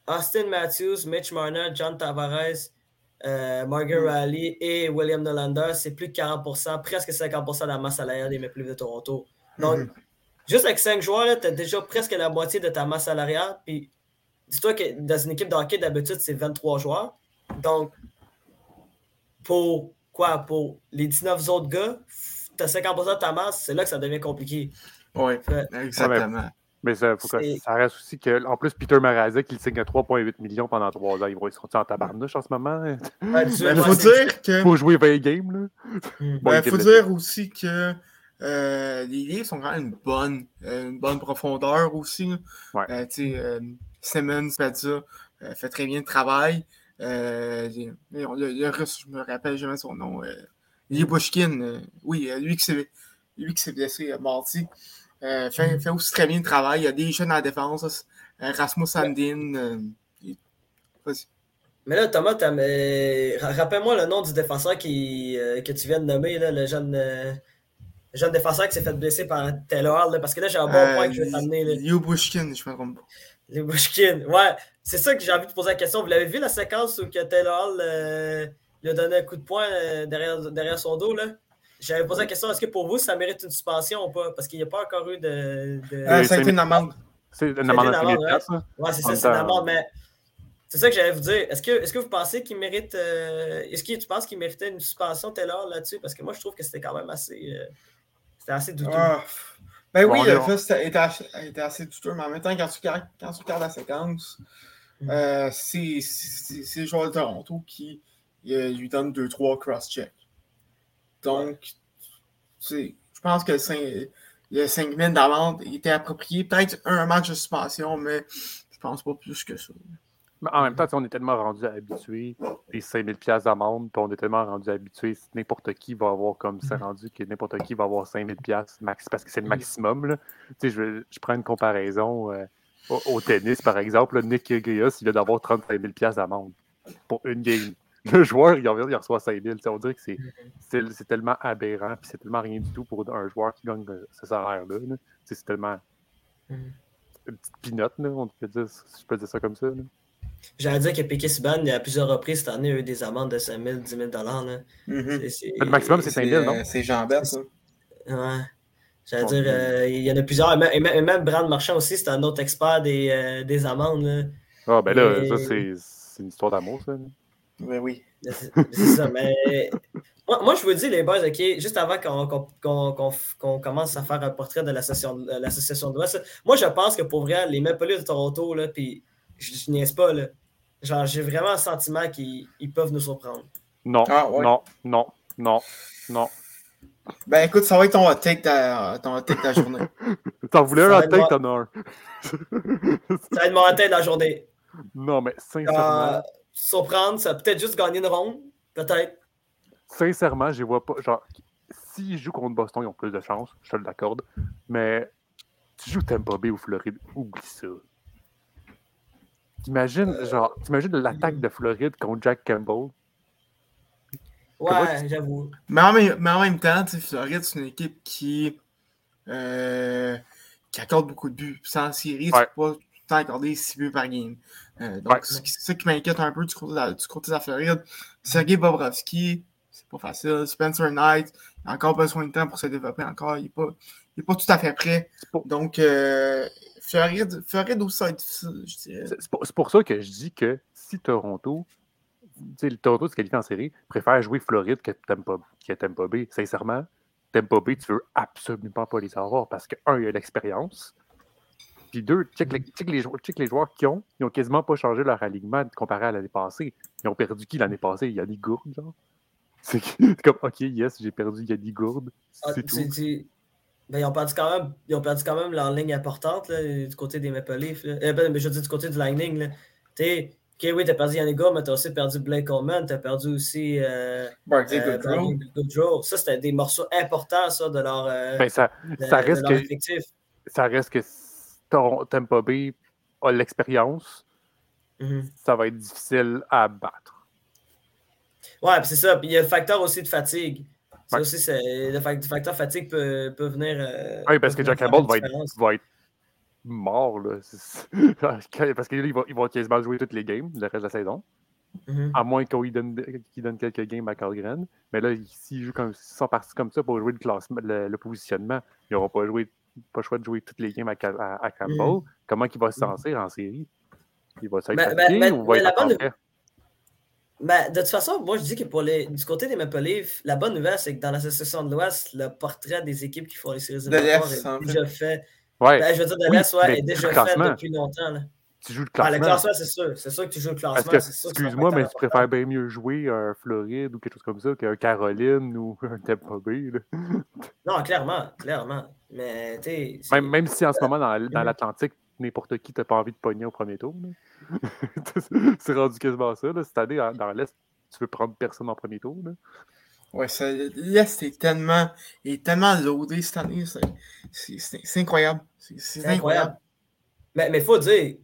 Austin Matthews, Mitch Marner, John Tavares, euh, Morgan Mm. Riley et William Nylander, c'est plus de 40%, presque 50% de la masse salariale des Maple Leafs de Toronto. Donc, Mhm. Juste avec 5 joueurs, tu as déjà presque la moitié de ta masse salariale. Puis, dis-toi que dans une équipe de hockey, d'habitude, c'est 23 joueurs. Donc, pour quoi? Pour les 19 autres gars, tu as 50% de ta masse, c'est là que ça devient compliqué. Oui, exactement. Mais ça, faut que- ça reste aussi que, en plus, Peter Marazek, il signe à 3,8 millions pendant 3 ans. Ils vont en tabarnouche en ce moment? Ouais, tu- Il Ben, faut dire que. Faut jouer 20 games, là. Hmm. Bon, Il il faut dire aussi que euh, les livres sont quand même une bonne, euh, une bonne profondeur aussi. Ouais. Euh, tu sais, euh, Simmons fait ça, euh, fait très bien le travail. Euh, le, le russe, je me rappelle jamais son nom. Euh, Libushkin, euh, oui, lui qui s'est lui qui s'est blessé euh, mardi. Euh, fait, fait aussi très bien le travail. Il y a des jeunes en défense. Euh, Rasmus Sandin. euh, vas-y. Mais là, Thomas, rappelle-moi le nom du défenseur qui, euh, que tu viens de nommer, là, le jeune, euh, jeune défenseur qui s'est fait blesser par Taylor, là, parce que là, j'ai un bon Euh, point que je vais t'amener. là. Liubushkin, je me trompe pas. Les Bushkin. Ouais, c'est ça que j'ai envie de poser la question. Vous l'avez vu la séquence où que Taylor Hall euh, lui a donné un coup de poing euh, derrière, derrière son dos, là? J'avais posé la question, est-ce que pour vous, ça mérite une suspension ou pas? Parce qu'il n'y a pas encore eu de... de- Ah, ça a été une amende. C'est une amende amende, à 5000 ouais. c'est ça, c'est une amende, mais c'est ça que j'allais vous dire. Est-ce que, est-ce que vous pensez qu'il mérite. euh, Est-ce que tu penses qu'il méritait une suspension Taylor là-dessus? Parce que moi, je trouve que c'était quand même assez. euh, C'était assez douteux. Ah. Ben Bon, oui, le est- fait c'était- était, assez douteux, mais en même temps, quand tu regardes, quand tu regardes la séquence, Mm. euh, c'est c'est- c'est le joueur de Toronto qui euh, lui donne 2-3 cross-check. Donc, je pense que le 5, le 5 000 d'amende était approprié. Peut-être un match de suspension, mais je pense pas plus que ça. Mais en même temps, on est tellement rendu habitué des 5000 pièces d'amende, puis on est tellement rendu habitué, n'importe qui va avoir comme c'est rendu que n'importe qui va avoir 5000 pièces max parce que c'est le maximum. Là. Tu sais, je, je prends une comparaison euh, au, au tennis, par exemple. là, Nick Kyrgios, il vient d'avoir 35 000 pièces d'amende pour une game. Le joueur, il, il reçoit 5000. Tu sais, On dirait que c'est, tellement aberrant, puis c'est tellement rien du tout pour un joueur qui gagne euh, ce salaire-là. là. Tu sais, C'est tellement Mhm. une petite pinotte, là, on peut dire, si je peux dire ça comme ça. J'allais dire que Piquet Subban, à plusieurs reprises cette année, a eu des amendes de 5 000, 10 000 là. Mhm. C'est- Le maximum, c'est 5 000, non? euh, C'est Jean-Bert, ça. Ouais. J'allais Bon, dire, euh, il y en a plusieurs. Et même, et même- Brand Marchand aussi, c'est un autre expert des, euh, des amendes. Là. Ah, ben là, ça, c'est c'est une histoire d'amour, ça. Ben oui. C'est ça, mais. Moi, moi, je vous dis, les boys, OK, juste avant qu'on qu'on- qu'on- qu'on f- qu'on commence à faire un portrait de l'association de l'association de l'Ouest, moi, je pense que pour vrai, les Maple Leafs de Toronto, là, puis je, je niaise pas, là, genre, j'ai vraiment le sentiment qu'ils ils peuvent nous surprendre. Non, Ah, ouais. non, non, non, non. Ben écoute, ça va être ton hot take de, ton hot take de la journée. T'en voulais Ça un hot take, t'en as un. Ça va être mon tête de la journée. Non, mais sincèrement, Euh, surprendre, ça va peut-être juste gagner une ronde, peut-être. sincèrement, je vois pas. Genre, s'ils jouent contre Boston, ils ont plus de chance, je te l'accorde. Mais tu joues Tampa Bay ou Floride, oublie ça. T'imagines, genre, t'imagines l'attaque de Floride contre Jack Campbell? Ouais, j'avoue. Mais en même, mais en même temps, tu sais, Floride, c'est une équipe qui, euh, qui accorde beaucoup de buts. En série, Ouais. tu peux pas tout le temps accorder 6 buts par game. Euh, donc, Ouais. c'est c'est ça qui m'inquiète un peu du côté de la, du côté de la Floride. Sergei Bobrovski, c'est pas facile. Spencer Knight, il a encore besoin de temps pour se développer encore. Il n'est pas, il pas tout à fait prêt. Donc, euh, Floride, Floride aussi, difficile, je dirais. C'est c'est pour, c'est pour ça que je dis que si Toronto, tu sais, le Toronto se qualifie en série, préfère jouer Floride que Tampa, que Tampa Bay. Sincèrement, Tampa Bay, tu veux absolument pas les avoir parce que, un, il y a l'expérience. Puis deux, check les, check les, check les joueurs qui ont, ils ont quasiment pas changé leur alignement comparé à l'année passée. Ils ont perdu qui l'année passée? Yannick Gourde, genre? C'est c'est comme, OK, yes, j'ai perdu Yannick Gourde. Ah, C'est tout. Ben, ils, ont perdu quand même, ils ont perdu quand même leur ligne importante là, du côté des Maple Leafs. là. Eh ben, je veux dire du côté du Lightning. là. Tu sais, ok, oui, t'as perdu Yannick Gourde, mais t'as aussi perdu Blake Coleman, t'as perdu aussi euh, euh, Goodrow. Brandon Goodrow. Ça, c'était des morceaux importants ça, de leur, euh, Ben, ça, de- ça de reste leur que effectif. ça reste que Toron- Tampa Bay a l'expérience, Mhm. ça va être difficile à battre. Ouais, puis c'est ça. Puis il y a le facteur aussi de fatigue. Ça aussi, c'est, le fac- facteur fatigue peut, peut venir. euh, Oui, parce que Jack Campbell va être, différence. va être mort. Là. Parce qu'il va, il va quasiment jouer toutes les games, le reste de la saison. Mhm. À moins qu'il donne, qu'il donne quelques games à Carlgren. Mais là, s'ils jouent comme, s'ils sont partis comme ça pour jouer le, classement, le, le positionnement, ils n'auront pas, joué, pas le choix de jouer toutes les games à, Ca- à- à Campbell. Comment il va se sentir en série? Il va être Ben, ben, ou va ben, être la bonne-? Ben, de toute façon, moi je dis que pour les, du côté des Maple Leafs, la bonne nouvelle, c'est que dans l'association de l'Ouest, le portrait des équipes qui font les séries De éliminatoires est déjà fait. Ouais, Ben, je veux dire, de Oui, l'Est, ouais, est déjà fait classement. depuis longtemps. Là. tu joues le Ah, le classement. classement, c'est sûr. C'est sûr que tu joues le classement. excuse-moi, mais tu préfères bien mieux jouer un Floride ou quelque chose comme ça qu'un Caroline ou un Tampa Bay. là? Non, clairement, clairement. Mais, tu sais. c'est- Même, même si en ce moment, dans, dans Mhm. l'Atlantique, n'importe qui n'a pas envie de pogner au premier tour. c'est rendu quasiment ça. Là. Cette année, dans l'Est, tu veux prendre personne en premier tour. Là. Ouais, l'Est est tellement, est tellement loadé cette année. c'est- incroyable. C'est incroyable. Mais il faut dire,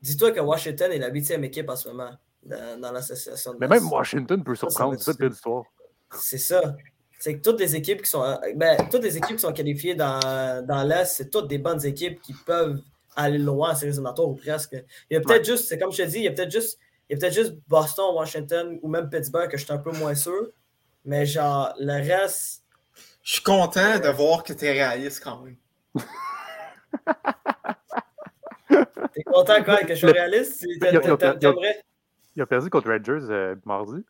dis-toi que Washington est la huitième équipe en ce moment dans, dans l'association de Mais même Washington peut surprendre. ça, être- l'histoire. C'est ça. C'est que toutes les équipes qui sont. Ben, toutes les équipes qui sont qualifiées dans, dans l'Est, c'est toutes des bonnes équipes qui peuvent aller loin en séries éliminatoires ou presque. Il y a peut-être juste, c'est comme je te dis, il y a peut-être juste, il y a peut-être juste Boston, Washington ou même Pittsburgh que je suis un peu moins sûr. Mais genre, le reste. Je suis content de voir que tu es réaliste quand même. T'es content quoi que je sois Le- réaliste? T'aimerais? Il a perdu contre Rangers euh, mardi.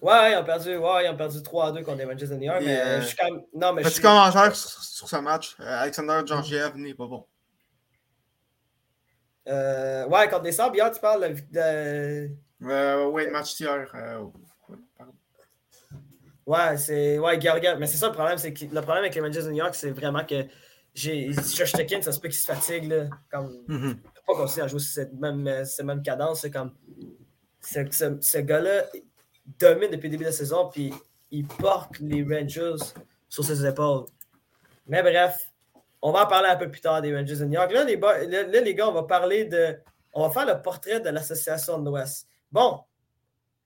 Ouais, ouais, ils ont perdu, ouais, ils ont perdu 3 à 2 contre les Rangers de New York. Mais euh, je suis quand même. Non, mais je Petit suis. commentaire sur, sur ce match? Euh, Alexander Georgiev n'est pas bon. Euh, ouais, contre des Sabres, hier, tu parles de. Euh, ouais, le match d'hier. euh, ouais, c'est. Ouais, Georgiev. Mais c'est ça le problème, c'est que le problème avec les Rangers de New York, c'est vraiment que j'ai. Josh Tekin, ça se peut qu'il se fatigue, là. Comme. Mhm. Pas continuer à jouer cette même, euh, cette même cadence. C'est comme. Ce, ce- ce gars-là domine depuis le début de la saison, puis il porte les Rangers sur ses épaules. Mais bref, on va en parler un peu plus tard des Rangers de New York. Là, les, là, gars, on va parler de. On va faire le portrait de l'association de l'Ouest. Bon,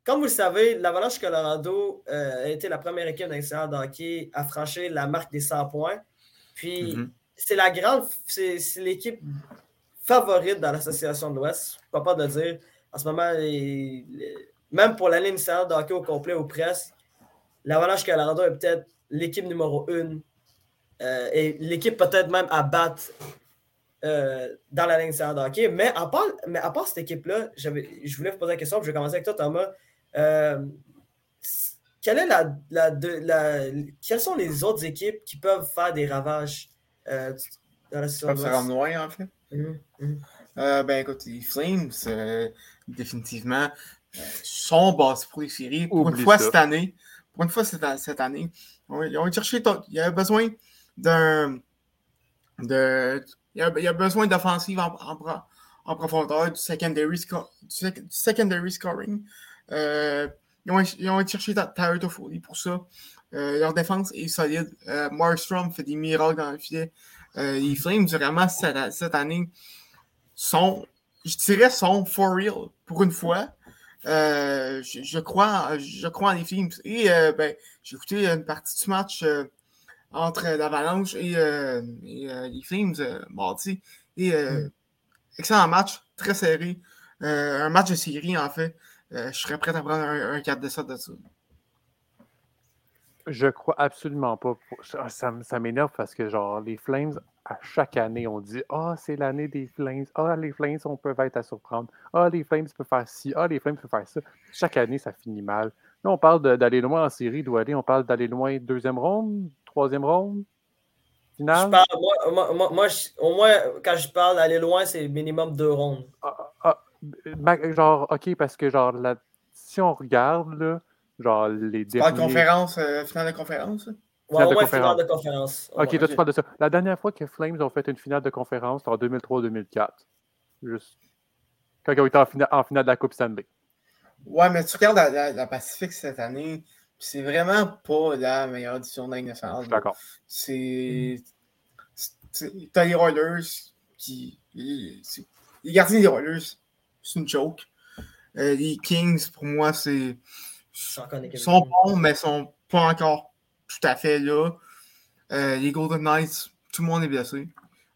comme vous le savez, l'Avalanche Colorado euh, a été la première équipe d'extérieur de hockey à franchir la marque des 100 points. Puis, Mhm. c'est la grande. C'est l'équipe favorite dans l'association de l'Ouest, je ne peux pas de le dire. en ce moment, les- les- même pour l'année nationale de hockey au complet ou presque, l'Avalanche Colorado est peut-être l'équipe numéro une euh, et l'équipe peut-être même à battre euh, dans la ligne de hockey. Mais à part, mais à part cette équipe-là, je voulais vous poser la question, puis je vais commencer avec toi, Thomas. Euh, quelle est la, la- de- la- quelles sont les autres équipes qui peuvent faire des ravages euh, dans la de ça rend loin, en fait? Mhm, mhm. Euh, ben écoute, les Flames, euh, définitivement, euh, sont basés pour les séries. Pour Oublie une fois ça. cette année, pour une fois cette, cette année, on- ils ont cherché, il y avait besoin d'un. De, il, a, il a besoin d'offensive en, en, pro- en profondeur, du secondary, du sec- du secondary scoring. Euh, ils, ont, ils ont été chercher Tyler Toffoli pour ça. Euh, leur défense est solide. Euh, Markstrom fait des miracles dans le filet. Euh, les Flames, vraiment, cette, cette année, sont, je dirais, sont for real pour une fois. Je, crois, je crois en les Flames. Et ben, j'ai écouté une partie du match entre l'Avalanche et, euh, et, euh, les Flames euh, mardi. Et euh, excellent match, très serré. Euh, un match de série, en fait. Euh, je serais prêt à prendre un, un 4 de 7 de ça. Je crois absolument pas. Ça, ça m'énerve parce que, genre, les Flames, à chaque année, on dit Ah, c'est l'année des Flames. Ah, les Flames, on peut être à surprendre. Ah, les Flames peuvent faire ci. Ah, les Flames peuvent faire ça. Chaque année, ça finit mal. Là, on parle d'aller loin en série, d'où aller. On parle d'aller loin deuxième ronde, troisième ronde, Je finale. parle, moi, moi, moi- moi, je- au moins, quand je parle d'aller loin, c'est minimum deux rondes. Ah, ah, ma- genre, OK, parce que, genre, la- si on regarde, là, genre, les derniers... conférence, euh, finale de conférence? là? Ouais, Finale au de moins conférence. finale de conférence. Au Ok, moins. toi, tu parles de ça. La dernière fois que Flames ont fait une finale de conférence, c'était en 2003-2004. Juste. Quand ils ont été en, fina- en finale de la Coupe Stanley. Ouais, mais tu regardes la, la- la Pacifique cette année, c'est vraiment pas la meilleure division de la Ligue nationale. D'accord. C'est. c'est- T'as les Oilers qui. Les, les gardiens des Oilers, c'est une joke. Euh, les Kings, pour moi, c'est. Sont bons, mais sont pas encore tout à fait là. Euh, les Golden Knights, tout le monde est blessé.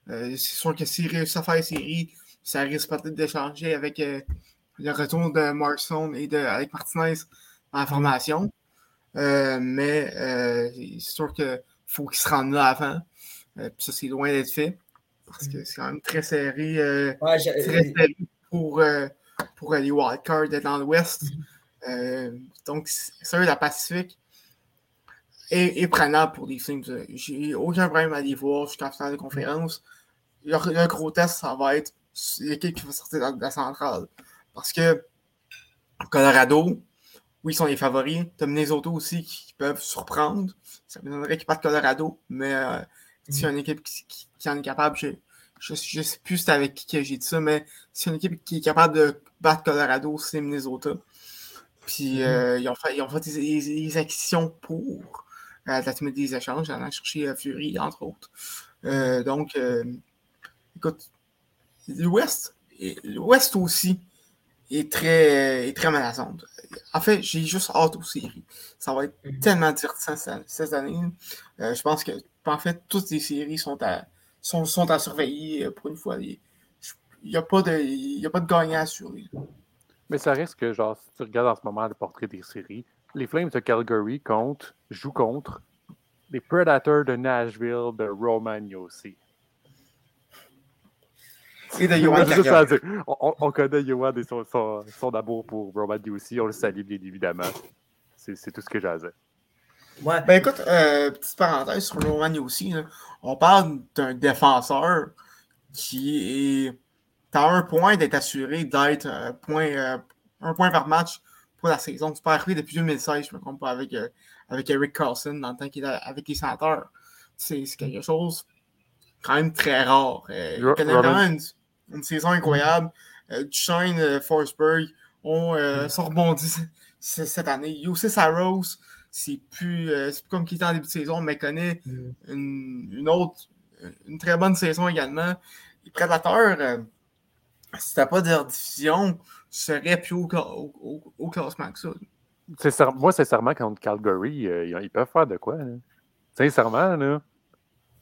Euh, c'est sûr que s'ils réussissent à faire la série, ça risque peut-être de changer avec euh, le retour de Mark Stone et de avec Martinez en formation. Euh, mais euh, c'est sûr qu'il faut qu'ils se rendent là avant. Euh, puis ça, c'est loin d'être fait. Parce que c'est quand même très serré. Ouais, très serré pour, pour les wildcards dans l'Ouest. Euh, donc, eux, la Pacifique est, est prenable pour les Flames. J'ai aucun problème à les voir jusqu'à la finale de conférence. Le, le gros test, ça va être l'équipe qui va sortir de la centrale. Parce que Colorado, oui, ils sont les favoris. T'as Minnesota aussi qui peuvent surprendre. Ça me donnerait qu'ils battent Colorado, mais euh, y a une équipe qui, qui- qui en est capable, je je, je sais plus c'était avec qui que j'ai dit ça, mais a une équipe qui est capable de battre Colorado, c'est Minnesota. Puis euh, ils, ont fait, ils ont fait des, des- des actions pour euh, la team des échanges, en allant chercher euh, Fury, entre autres. Euh, donc, euh, écoute, l'Ouest, l'Ouest aussi est très, est très menaçante. En fait, j'ai juste hâte aux séries. Ça va être Mhm. tellement divertissant cette, année. Euh, je pense que, en fait, toutes les séries sont à, sont, sont à surveiller euh, pour une fois. Il n'y a, pas de- il y a pas de gagnant. Mais ça reste que, genre, si tu regardes en ce moment le portrait des séries, les Flames de Calgary comptent, jouent contre les Predators de Nashville de Roman Yossi. Et de Johan. On, on- on connaît Johan et son, son, son amour pour Roman Yossi. On le salue bien évidemment. C'est tout ce que j'ai à dire. Ouais. Ben écoute, euh, petite parenthèse sur Roman aussi. là. On parle d'un défenseur qui est à un point d'être assuré d'être un point, euh, un point par match pour la saison. C'est pas arrivé depuis 2016, je me trompe pas, avec, euh, avec Eric Carlson dans le temps qu'il était avec les. C'est quelque chose quand même très rare. Euh, il Ro- connaît Roman- vraiment une, une saison incroyable. Euh, Duchesne, euh, Forsberg ont, euh, sont rebondis cette année. Yossi Saros, c'est plus, c'est plus comme qu'il était en début de saison, mais connaît Mm. une, une autre, une très bonne saison également. Les Prédateurs, si t'as pas de division, seraient plus au, au- au- au classement que ça. Moi, sincèrement, contre Calgary, euh, ils, peuvent faire de quoi? Là? Sincèrement, là,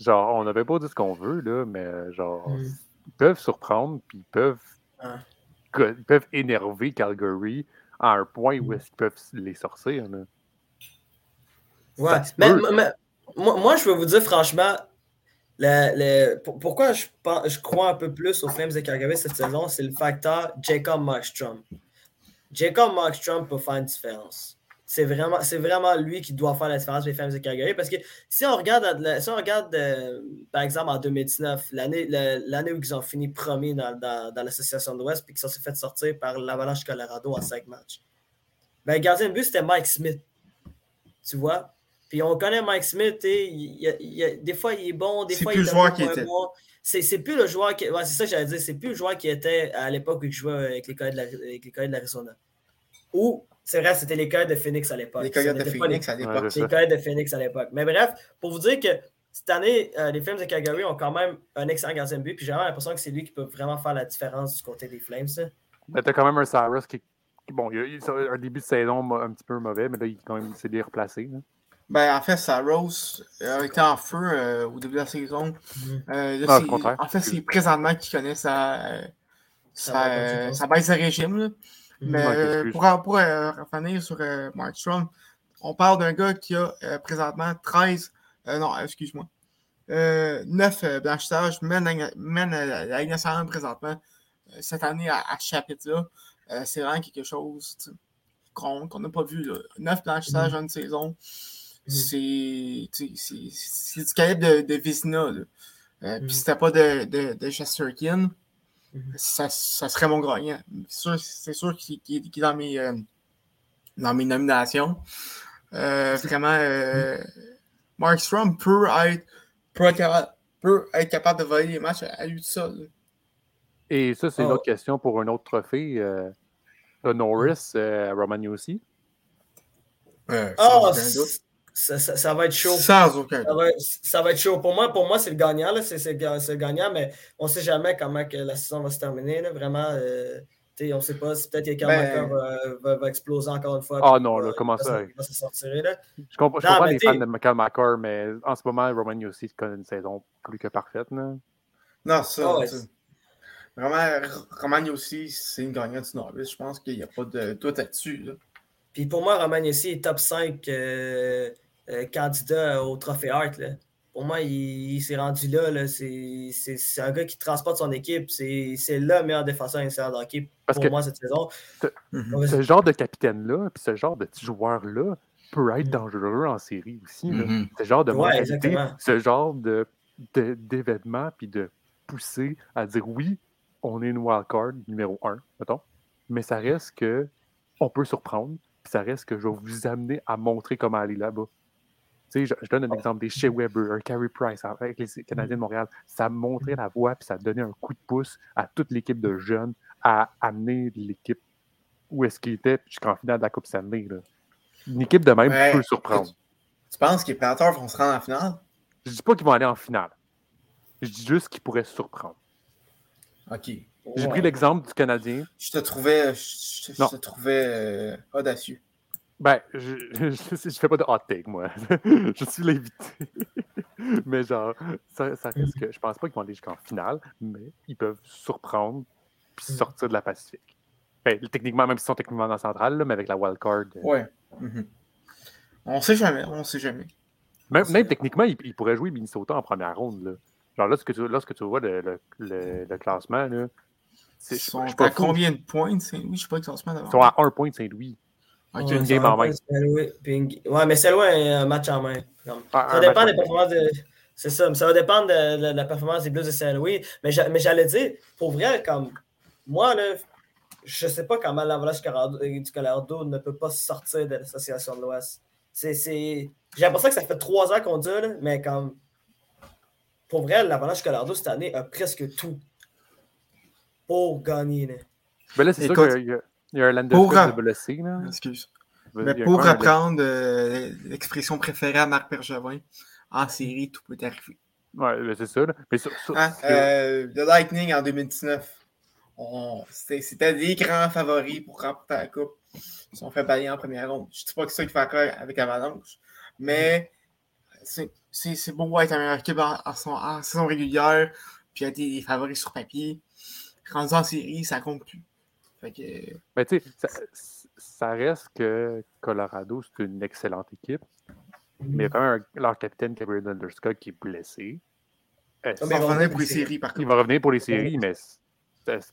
genre, on n'avait pas dit ce qu'on veut, là, mais genre, Mm. Ils peuvent surprendre, puis peuvent. Ah. ils peuvent énerver Calgary à un point où est-ce qu'ils peuvent les sortir. là. Ouais. Mais, moi, moi, je vais vous dire franchement, le- le- pour- pourquoi je, pense- je crois un peu plus aux Flames de Calgary cette saison, c'est le facteur Jacob Markstrom. Jacob Markstrom peut faire une différence. C'est vraiment, c'est vraiment lui qui doit faire la différence pour les Flames de Calgary. Parce que si on regarde, si on regarde euh, par exemple, en 2019, l'année, l'année où ils ont fini premier dans, dans- dans l'association de l'Ouest, puis qu'ils sont fait sortir par l'Avalanche Colorado en cinq matchs. Ben, le gardien de but, c'était Mike Smith. Tu vois? Puis on connaît Mike Smith, et il, il- il- des fois il est bon, des fois il est était. bon. C'est, plus le joueur qui. ouais, c'est ça que j'allais dire. C'est plus le joueur qui était à l'époque où il jouait avec les de, la- avec Coyotes de l'Arizona. Ou, c'est vrai, c'était les Coyotes de Phoenix à l'époque. Les Coyotes de Phoenix à l'époque. je les Coyotes de Phoenix à l'époque. Mais bref, pour vous dire que cette année, euh, les Flames de Calgary ont quand même un excellent gardien de but. Puis j'ai vraiment l'impression que c'est lui qui peut vraiment faire la différence du côté des Flames. ça. Mais t'as quand même un Cyrus qui. Bon, il a eu un début de saison un petit peu mauvais, mais là, il quand même s'est bien replacé. là. Ben, en fait, Saros a été en feu euh, au début de la saison. Mhm. Euh, là, Ah, en fait, c'est présentement qu'il connaît sa, euh, euh, baisse de régime. là. Mais Ouais, pour, pour euh, revenir sur euh, Markstrom, on parle d'un gars qui a euh, présentement 13, euh, non, excuse-moi, euh, 9 euh, blanchissages, mène, la- mène la la Ligue nationale présentement cette année à, à ce chapitre-là. C'est vraiment quelque chose qu'on n'a pas vu. Là. 9 blanchissages en une saison, c'est sais, c'est- du calibre de, de Vizina. Euh, Mhm. Puis c'était pas de, de, de Shesterkin, Mhm. Ça, ça serait mon gagnant. C'est sûr, c'est sûr qu'il est dans mes, euh, dans mes nominations. Euh, vraiment, euh, Markstrom peut être, peut, être capable, peut être capable de voler les matchs à, lui seul. Et ça, c'est une Oh. autre question pour un autre trophée. Euh, Norris, euh, Romagnosi. Euh, Ah, doute. Ça, ça- ça va être chaud. Sans aucun Ça va, ça va être chaud. Pour moi, pour moi c'est le gagnant. là. C'est c'est le ga- c'est le gagnant, mais on ne sait jamais comment que la saison va se terminer. là. Vraiment, euh, tu sais, on ne sait pas. si Peut-être que Ben- Makar va, va- va exploser encore une fois. Ah puis non, là, comment ça? va se sortir. Là. Je comprends, je Non, comprends mais les t'sais- fans de Michael McCarr, mais en ce moment, Romagnosi connaît une saison plus que parfaite. Là. Non, ça. Ah ouais. Vraiment, Romagne aussi, c'est une gagnante du Norris. Je pense qu'il n'y a pas de doute là-dessus. là. Puis pour moi, Roman Yossi est top 5 euh, euh, candidat au trophée Hart. là. Pour moi, il, il s'est rendu là. là. C'est un gars qui transporte son équipe. C'est le meilleur défenseur initial de hockey Parce pour que- moi cette saison. Ce genre de capitaine-là, puis ce genre de petit joueur-là, peut être Mhm. dangereux en série aussi. là. Mhm. Ce genre de Ouais, mentalité, ce genre de, de- d'événement, puis de pousser à dire oui, on est une wildcard numéro un, mettons, mais ça reste que on peut surprendre, puis ça reste que je vais vous amener à montrer comment aller là-bas. Je, je donne un exemple des Shea Weber, un Carey Price avec les Canadiens de Montréal. Ça montrait la voie, puis ça donnait un coup de pouce à toute l'équipe de jeunes à amener l'équipe où est-ce qu'il était jusqu'en finale de la Coupe Stanley. Là. Une équipe de même Ouais. peut surprendre. Tu penses que les Prédateurs vont se rendre en finale? Je dis pas qu'ils vont aller en finale. Je dis juste qu'ils pourraient surprendre. Ok. J'ai Ouais. pris l'exemple du Canadien. Je te trouvais, je, te trouvais euh, audacieux. Ben, je, je, je fais pas de hot take, moi. je suis l'invité. mais genre, ça, ça reste que je pense pas qu'ils vont aller jusqu'en finale, mais ils peuvent surprendre puis Mm. sortir de la Pacifique. Ben, techniquement, même s'ils sont techniquement dans la centrale, là, mais avec la wild card. euh, Ouais. Mhm. On sait jamais, on sait jamais. Même, même techniquement, ils, pourraient jouer Minnesota en première ronde. Là. Genre, lorsque tu, lorsque tu vois le, le, le- le classement, là, c'est- Ils sont je à combien de points, Saint-Louis? Je sais pas exactement d'avant. Ils sont à un point de Saint-Louis. Ok. une game en main. Ouais, mais c'est loin un match en main. Comme- Ah, Ça dépend des performances de. C'est ça, mais ça va dépendre de, de- de la performance des Blues de Saint-Louis. Mais j'a- mais j'allais dire, pour vrai, comme moi, là, je sais pas comment l'Avalanche Colorado- euh, du Colorado ne peut pas sortir de l'Association de l'Ouest. C'est, c'est... J'ai l'impression que ça fait trois ans qu'on dit, là, mais comme pour vrai, l'Avalanche Colorado cette année a presque tout pour gagner. là. Ben là, c'est sûr Écoute, qu'il y a, il y a un Landeskog pour, de blessé. Là. Excuse. Mais pour reprendre euh, l'expression préférée à Marc Bergevin, en série, tout peut arriver. Ouais, ben, c'est ça. là. Mais sur- sur- Hein, sur- euh, le Lightning en 2019, on- c'était des grands favoris pour remporter la Coupe. Ils se sont fait balayer en première ronde. Je ne dis pas que c'est ça qu'il fait encore avec Avalanche, mais c'est beau être un meilleur équipe en, en son- en saison régulière, puis être des favoris sur papier. Rendu en série, ça compte plus. Fait que, Mais tu sais, ça, ça reste que Colorado, c'est une excellente équipe. Mais il y a quand même un- leur capitaine, Gabriel Underscott, qui est blessé. Ah, il va revenir pour les séries, par il contre. va revenir pour les séries, mais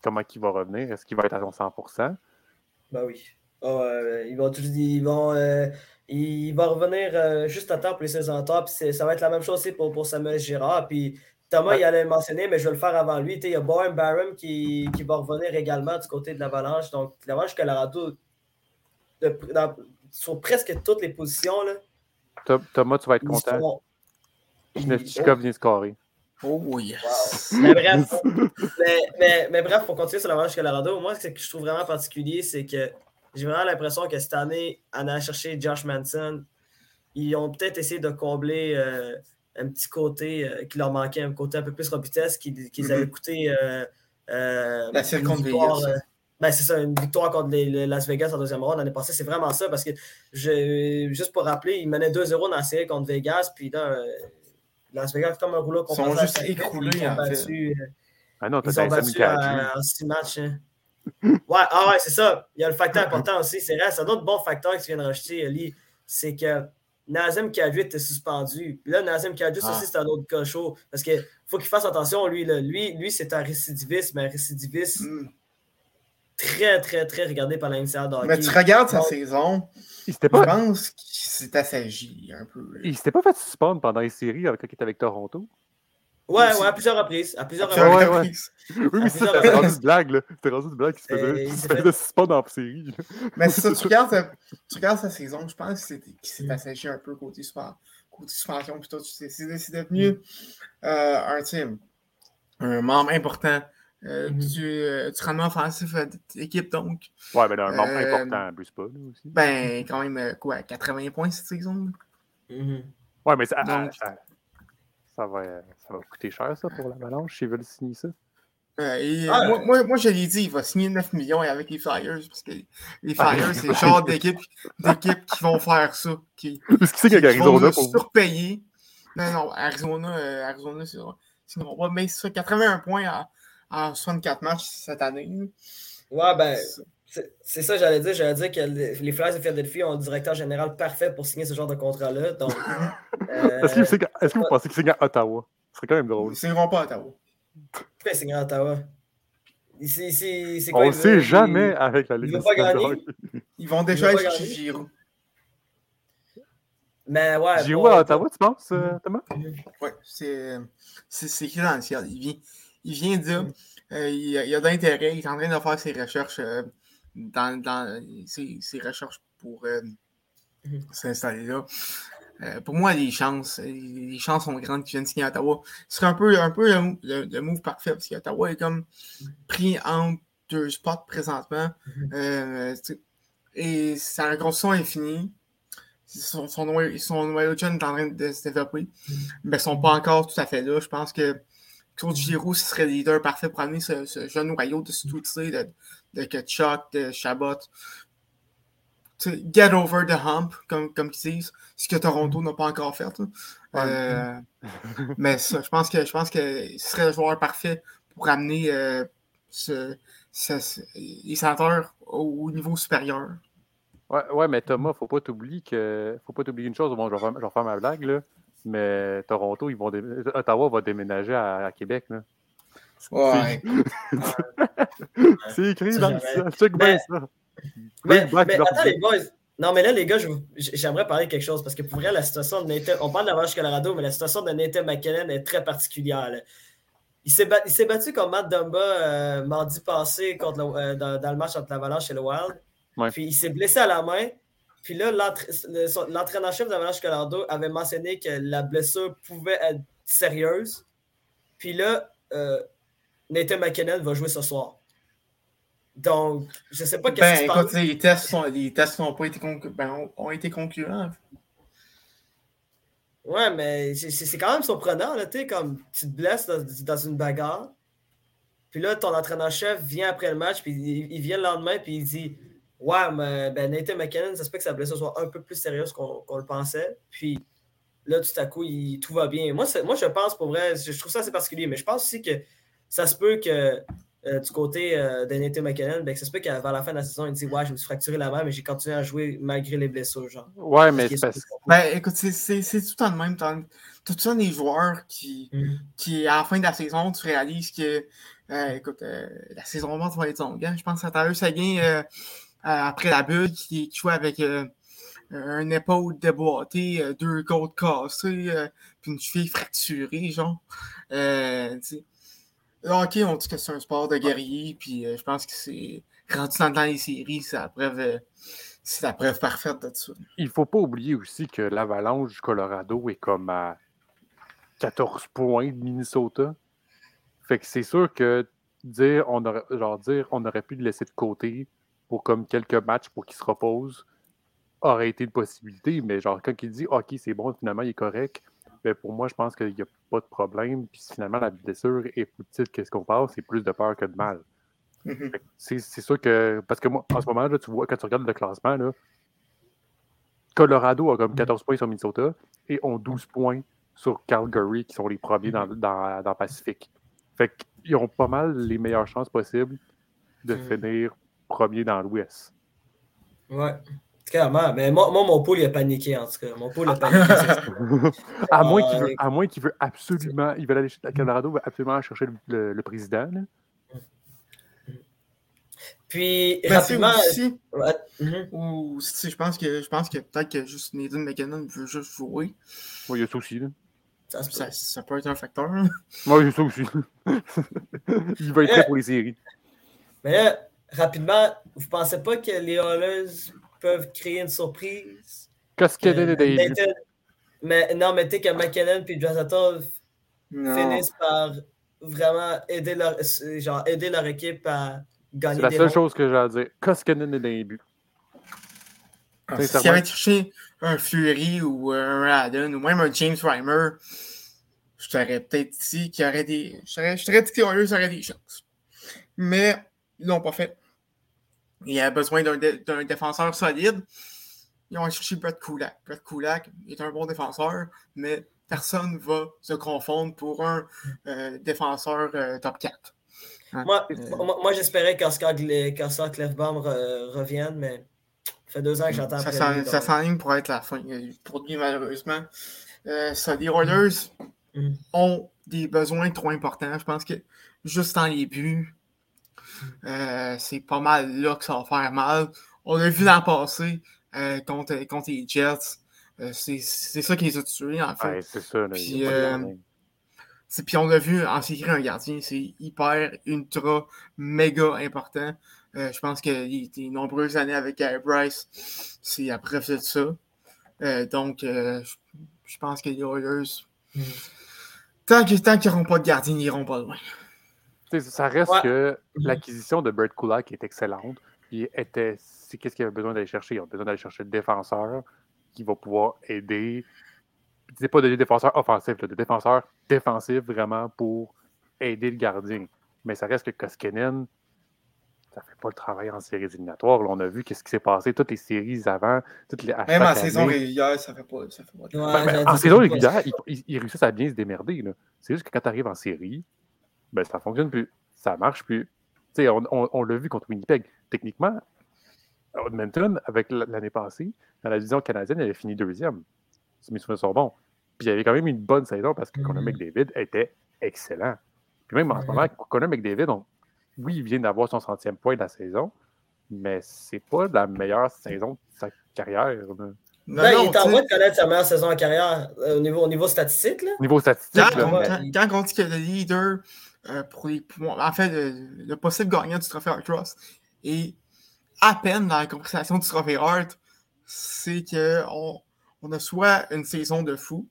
comment il va revenir? Est-ce qu'il va être à son 100%? Ben oui. Ah, euh, ils vont tous- ils vont, euh, il va revenir euh, juste à temps pour les saisons top. Ça va être la même chose aussi pour, pour Samuel Girard. Puis Thomas, Ouais. il allait le mentionner, mais je vais le faire avant lui. Il y a Bowen Barham qui, qui va revenir également du côté de l'Avalanche. Donc, l'Avalanche Colorado, de- dans- sur presque toutes les positions, là, Thomas, tu vas être content. sont- Chneschikov vient scorer. Oh yes! Mais bref, mais, mais, mais bref, pour continuer sur l'Avalanche Colorado, moi, ce que je trouve vraiment particulier, c'est que j'ai vraiment l'impression que cette année, en allant chercher Josh Manson, ils ont peut-être essayé de combler euh, un petit côté euh, qui leur manquait, un côté un peu plus robustesse, qui, qui les avait coûté euh, euh, La série une contre victoire, Vegas. euh, ben, c'est ça, une victoire contre les, les Las Vegas en deuxième ronde l'année passée. C'est vraiment ça parce que, je, juste pour rappeler, ils menaient 2-0 dans la série contre Vegas, puis là, euh, Las Vegas, comme un rouleau Ils sont juste écroulés, ils ont en fait. battu, euh, Ah non, t'as ils ont battu en six matchs. hein. Ouais, ah ouais, c'est ça. Il y a le facteur important aussi. C'est vrai, c'est un autre bon facteur que tu viens de rajouter, Eli. C'est que Nazem Kadri était suspendu. Puis là, Nazem Kadri, ça Ah. aussi, c'est un autre cas chaud. Parce qu'il faut qu'il fasse attention, lui. Là. Lui, lui c'est un récidiviste, mais un récidiviste Mm. très, très, très regardé par de hockey. Mais tu regardes sa Donc, saison, je pas, pense que c'est assagi un peu. il s'était pas fait suspendre pendant les séries avec, quand il était avec Toronto. Ouais, ouais, à plusieurs reprises. À plusieurs Ouais, reprises. ouais. repris. Oui, mais À ça, plusieurs c'était rendu une blague, là. C'était rendu une blague qui se Euh, faisait, qui se faisait suspendre en série. là. Mais si ça, tu regardes, sa- tu regardes sa saison, je pense que c'est- qu'il s'est assagi un peu côté, suspen- côté suspension. Puis tout, c'est c'est- c'est devenu euh, un team, un membre important euh, du, euh, du rendement offensif de l'équipe. Donc, Ouais, mais là, un membre Euh, important, Bruce Paul aussi. ben, quand même, quoi, 80 points cette saison. Mhm. Ouais, mais ça, Donc- ça, ça va, ça va coûter cher, ça, pour la balance, s'ils veulent signer ça. Euh, et, euh, Ah, moi, moi, moi, je l'ai dit, il va signer 9 millions avec les Flyers, parce que les Ah. Flyers, c'est le genre d'équipe d'équipe qui vont faire ça, qui, Parce qui qu'avec vont Arizona, le pour surpayer. Non, non, Arizona, euh, Arizona, c'est sinon pas, mais c'est ça, 81 points en, en 64 matchs cette année. Ouais, ben, c'est ça, j'allais dire. J'allais dire que les Flyers de Philadelphie ont un directeur général parfait pour signer ce genre de contrat-là. Donc, euh, Est-ce signe- est-ce que vous pensez qu'il signe à Ottawa? Ce serait quand même drôle. Ils ne signeront pas à Ottawa. pourquoi il signe à Ottawa? On quoi, le veut- sait jamais avec la Ligue veut pas gagner? Ils vont déjà chercher gagner. Giroud. Mais ouais. Giroud bon, à Ottawa, tu penses, euh, Thomas? Ouais, c'est écrit dans le ciel. Il vient, il vient dire, euh, il, a- il a d'intérêt, il est en train de faire ses recherches, euh, dans, dans ses, ses recherches pour euh, Mhm. s'installer là. Euh, pour moi, les chances, les chances sont grandes qu'il vienne signer à Ottawa. Ce serait un peu, un peu le, le- le move parfait parce qu'Ottawa est comme pris entre deux spots présentement. Mhm. Euh, et sa reconstruction est finie. Son, son, noyau- son noyau de jeunes est en train de se développer mais ils sont pas encore tout à fait là. Je pense que Claude Giroux, ce serait le leader parfait pour amener ce, ce jeune noyau de Stoutsé, de, de Kachuk, de Chabot. Get over the hump, comme, comme ils disent, ce que Toronto n'a pas encore fait. Euh, mais ça, je pense que je pense que ce serait le joueur parfait pour amener euh, ce, ce- ce- les sénateurs au, au niveau supérieur. Ouais, ouais, mais Thomas, faut pas t'oublier que. Faut pas t'oublier une chose. Bon, je vais, faire, je vais faire ma blague, là. Mais Toronto, ils vont dé- Ottawa va déménager à, à Québec, là. Ouais. C'est écrit dans le. Check bien Mais- ça. Mais, mais attends, les boys. Non, mais là, les gars, j'aimerais parler de quelque chose parce que pour vrai, la situation de Nathan. On parle de la vache Colorado, mais la situation de Nathan McKinnon est très particulière. là. Il s'est bat- battu contre Matt Dumba euh, mardi passé contre le- euh, dans, dans le match entre l'Avalanche et le Wild. Ouais. Puis il s'est blessé à la main. Puis là, l'entra- le- l'entraîneur-chef de l'Avalanche Colorado avait mentionné que la blessure pouvait être sérieuse. Puis là, euh, Nathan McKinnon va jouer ce soir. Donc, je sais pas qu'est-ce Ben, qui se passe. écoute, les tests sont, les tests n'ont pas été ben, ont, ont été concurrents. Ouais, mais c'est- quand même surprenant, là, tu sais, comme tu te blesses dans, dans une bagarre, puis là, ton entraîneur-chef vient après le match, puis il, il vient le lendemain, puis il dit Ouais, mais ben, Nathan McKinnon, ça se peut que sa blessure soit un peu plus sérieuse qu'on le pensait, puis là, tout à coup, il- tout va bien. Moi, moi, je pense, pour vrai, je trouve ça assez particulier, mais je pense aussi que ça se peut que euh, du côté euh, de Nathan McKinnon, ben, ça se peut qu'à la fin de la saison, il dit Ouais, je me suis fracturé la main, mais j'ai continué à jouer malgré les blessures. Genre. Ouais, mais c'est parce... Ben, écoute, c'est tout le temps de même. Tout le temps des joueurs qui, mm. qui, à la fin de la saison, tu réalises que, euh, écoute, la saison morte va être longue. Hein? Je pense à Tyler Seguin, après la bulle, qui, qui jouait avec un épaule déboîtée, deux côtes cassées, puis une cheville fracturée, genre. Euh, ok, on dit que c'est un sport de guerrier, puis euh, je pense que c'est rendu dans, les séries, c'est la preuve. Euh, c'est la preuve parfaite de ça. Il faut pas oublier aussi que l'Avalanche du Colorado est comme à 14 points de Minnesota. Fait que c'est sûr que dire on aurait, genre dire on aurait pu le laisser de côté pour comme quelques matchs pour qu'il se repose aurait été une possibilité, mais genre quand il dit OK, c'est bon, finalement il est correct, ben, pour moi, je pense qu'il n'y a pas de problème. Puis finalement, la blessure est plus petite que ce qu'on pense, c'est plus de peur que de mal. Mhm. C'est sûr que. Parce que moi, en ce moment, là, tu vois, quand tu regardes le classement, là, Colorado a comme 14 points sur Minnesota et ont 12 points sur Calgary, qui sont les premiers dans, mhm. dans, dans le Pacifique. Fait qu'ils ont pas mal les meilleures chances possibles de mhm. finir premier dans l'Ouest. Ouais. Clairement, mais moi, moi, mon pool, il a paniqué, en tout cas. Mon pool a paniqué. à, moins qu'il veut, à moins qu'il veut absolument, il veut aller, Colorado veut absolument chercher le, le, président. Là. Puis, ben, rapidement... Aussi, mm-hmm. ou, je pense que, je pense que peut-être que juste Nathan McKinnon veut juste jouer. Oui, il y a ça aussi. Là. Ça, ça, ça, peut être un facteur. Oui, il y a ça aussi. il va être prêt pour les séries. Mais là, rapidement, vous pensez pas que les Oilers peuvent créer une surprise. Qu'est-ce qu'il y a mais non, mais tu que McKinnon et Drazatov finissent par vraiment aider leur, genre, aider leur équipe à gagner. C'est la seule chose que j'ai à dire. Koskinen est dans les buts. Ah, S'il avait cherché un Fury ou un Radon ou même un James Reimer, je t'aurais peut-être dit qu'il y aurait des. Je t'aurais dit y aurait des chances. Mais ils l'ont pas fait. Il a besoin d'un défenseur solide. Ils ont cherché Brett Kulak. Brett Kulak est un bon défenseur, mais personne ne va se confondre pour un euh, défenseur euh, top 4. Hein? Euh, moi, moi, j'espérais qu'Oscar Clefbaum revienne, mais ça fait deux ans que j'entends. Ça s'enligne pour être la fin. Pour lui, malheureusement. ça, les Oilers mm. ont des besoins trop importants. Je pense que juste dans les buts, euh, c'est pas mal là que ça va faire mal. On l'a vu l'an passé euh, contre, contre, les Jets. Euh, c'est ça qui les a tués, en fait. c'est ça. puis, puis, on l'a vu en série un gardien, c'est hyper, ultra, méga important. je pense que les, nombreuses années avec Gary Bryce, c'est après de ça. donc, je pense que les Oilers, mm. tant qu'ils n'auront pas de gardien, ils n'iront pas loin ça reste que mhm. l'acquisition de Brett Kulak est excellente. Il était, c'est qu'est-ce qu'il avait besoin d'aller chercher? Il a besoin d'aller chercher le défenseur qui va pouvoir aider. C'est pas de défenseur offensif, de défenseur défensif vraiment pour aider le gardien. Mais ça reste que Koskinen, ça fait pas le travail en séries éliminatoires. on a vu qu'est-ce qui s'est passé, toutes les séries avant, toutes les Même en saison régulière, ça fait pas, ça fait pas ben, En saison régulière, ils, réussissent à bien se démerder. C'est juste que quand tu arrives en série, ben, ça fonctionne plus. Ça marche plus. on, on, on l'a vu contre Winnipeg. Techniquement, Edmonton, avec l'année passée, dans la division canadienne, il avait fini deuxième. Si mes souvenirs sont bons. Puis il y avait quand même une bonne saison parce que Conor mm-hmm. McDavid était excellent. Puis même en ce moment, Conor McDavid, oui, il vient d'avoir son centième point de la saison, mais c'est pas la meilleure saison de sa carrière. Non, ben, il est en train de connaître sa meilleure saison en carrière euh, au, niveau, au niveau statistique. Là. Niveau statistique. Quand, quand, quand, on dit que le leader euh, pour les, en fait, le, possible gagnant du trophée Art Et à peine dans la conversation du trophée Art, c'est qu'on on a soit une saison de fou,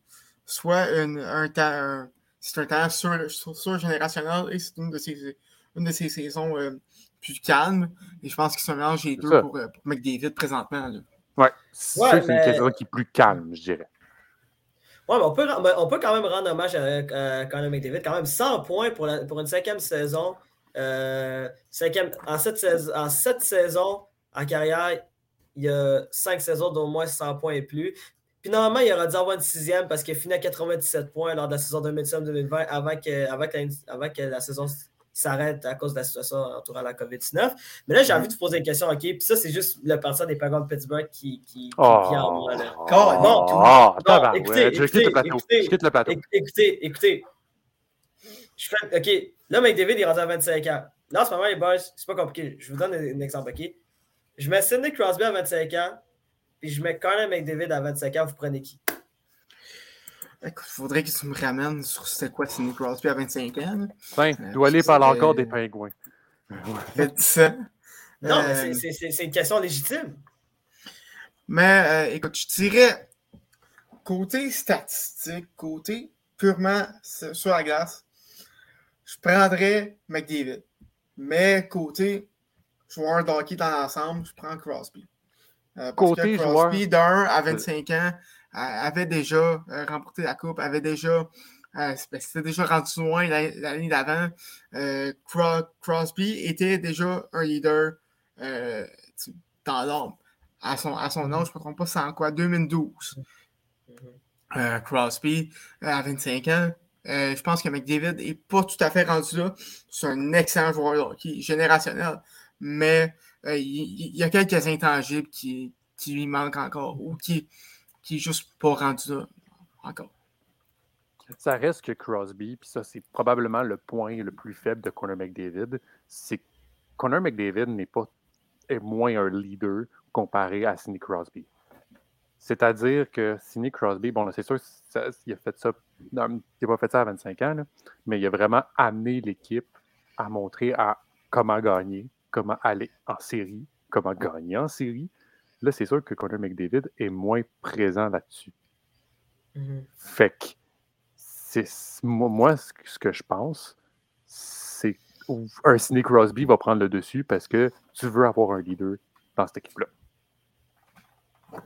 soit une, un temps, c'est un temps surgénérationnel et c'est une de ces, une de ces saisons euh, plus calmes. Et je pense qu'ils sont mélange les deux pour, euh, pour, McDavid présentement. Là. Ouais, c'est ouais, une saison qui est plus calme, je dirais. Ouais, mais on peut, on peut quand même rendre hommage à, Conor McDavid. Quand même 100 points pour, pour une cinquième saison. Euh, cinquième, en, sept en sept saisons en carrière, il y a cinq saisons d'au moins 100 points et plus. Puis normalement, il aurait dû avoir une sixième parce qu'il a fini à 97 points lors de la saison 2019-2020 avant que, avant, que, avant que la saison s'arrête à cause de la situation entourant la COVID-19. Mais là, j'ai envie de vous poser une question, OK? Puis ça, c'est juste le parti des Penguins de Pittsburgh qui, qui, qui Oh, vient en là. oh, non, oh, non, tabarouette, écoutez, je quitte le écoutez, plateau. écoutez, Je quitte le plateau. Éc- Écoutez, écoutez. Je fais, OK, là, McDavid est rendu à 25 ans. Là, en ce moment, les boys, c'est pas compliqué. Je vous donne un, un exemple, OK? Je mets Sidney Crosby à 25 ans, puis je mets Connor McDavid à 25 ans. Vous prenez qui? Écoute, faudrait que tu me ramènes sur c'était quoi Sidney Crosby à 25 ans. là. Tiens, Euh, Doualé ça, parle c'est- encore des pingouins. 10 ans. Non, mais Euh, c'est- une question légitime. Mais euh, écoute, je dirais côté statistique, côté purement sur la glace, je prendrais McDavid. Mais côté joueur de hockey dans l'ensemble, je prends Crosby. Euh, parce Côté que Crosby, joueur- d'un, à 25 ans, euh, avait déjà euh, remporté la Coupe, avait déjà. euh, C'était déjà rendu loin l'année d'avant. Euh, Cro- Crosby était déjà un leader dans l'ombre. À son, à son âge, je ne me trompe pas, c'est en quoi? 2012. Euh, Crosby, euh, à 25 ans. Euh, je pense que McDavid n'est pas tout à fait rendu là. C'est un excellent joueur de hockey, générationnel. Mais il, il y a quelques intangibles qui, qui lui manquent encore ou qui qui est juste pas rendu là encore. Ça reste que Crosby, puis ça, c'est probablement le point le plus faible de Connor McDavid, c'est Connor McDavid n'est pas moins un leader comparé à Sidney Crosby. C'est-à-dire que Sidney Crosby, bon, c'est sûr, ça- il a fait ça, non, il n'a pas fait ça à 25 ans, mais il a vraiment amené l'équipe à montrer à comment gagner, comment aller en série, comment gagner en série. Là, c'est sûr que Connor McDavid est moins présent là-dessus. Fait que c'est moi, moi, ce que- je pense, c'est un Sidney Crosby va prendre le dessus parce que tu veux avoir un leader dans cette équipe-là.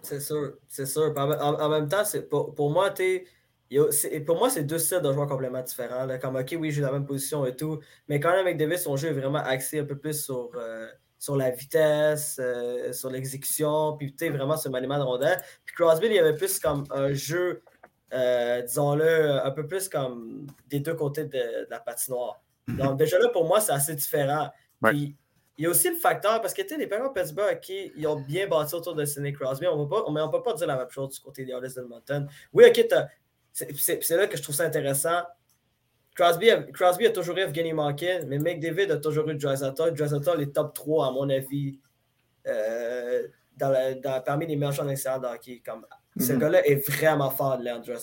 C'est sûr, c'est sûr. En, en- en même temps, c'est pour, pour moi, c'est- pour moi, c'est deux styles de joueurs complètement différents. là. Comme, OK, oui, j'ai la même position et tout, mais quand même, Davis, son jeu est vraiment axé un peu plus sur, euh, sur la vitesse, euh, sur l'exécution, puis tu vraiment sur le maniement de rondelle. Puis Crosby, il y avait plus comme un jeu, euh, disons-le, un peu plus comme des deux côtés de, de la patinoire. Donc, déjà là, pour moi, c'est assez différent. Ouais. Puis, il y a aussi le facteur, parce que tu sais, les de Pittsburgh, OK, ils ont bien bâti autour de Sidney Crosby. On ne peut pas dire la même chose du côté des Oilers d'Edmonton. Oui, OK, c'est là que je trouve ça intéressant. Crosby a, Crosby a toujours eu Evgeny Malkin, mais McDavid a toujours eu Dreisaitl. Dreisaitl est top 3, à mon avis, euh, dans la- dans- parmi les meilleurs joueurs d'extérieur de hockey. Comme, Ce Mhm. gars-là est vraiment fort de Leon là.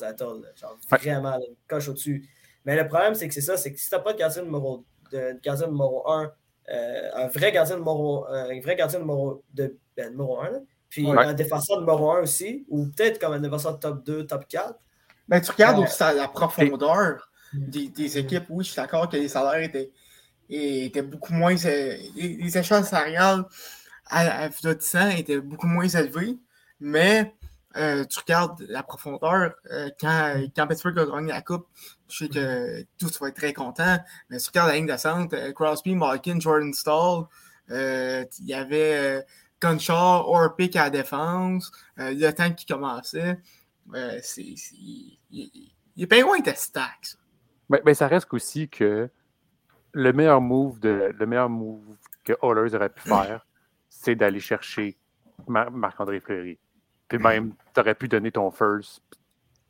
Genre, Ouais. vraiment, une coche au-dessus. Mais le problème, c'est que c'est ça, c'est que si tu n'as pas de gardien numéro, de, gardien numéro 1, un vrai gardien numéro, euh, un vrai gardien numéro, de, ben, numéro 1, puis Ouais. un défenseur numéro 1 aussi, ou peut-être comme un défenseur top 2, top 4, Ben, tu regardes Ouais. aussi la, la profondeur. Des, équipes. Oui, je suis d'accord que les salaires étaient, étaient beaucoup moins. Les, échelles salariales à, à Villa 10 ans étaient beaucoup moins élevées, mais euh, tu regardes la profondeur. euh, quand, quand Pittsburgh a gagné la Coupe, je sais que tous vont être très contents. Mais tu regardes la ligne de centre, euh, Crosby, Malkin, Jordan Stall, il y avait Gunshaw, Orpik à la défense, le temps qui commençait. C'est, les pingouins étaient stacks. Ça. Mais, mais ça reste aussi que le meilleur move de le meilleur move que Oilers aurait pu faire, c'est d'aller chercher Mar- Marc-André Fleury. Puis même, tu aurais pu donner ton first,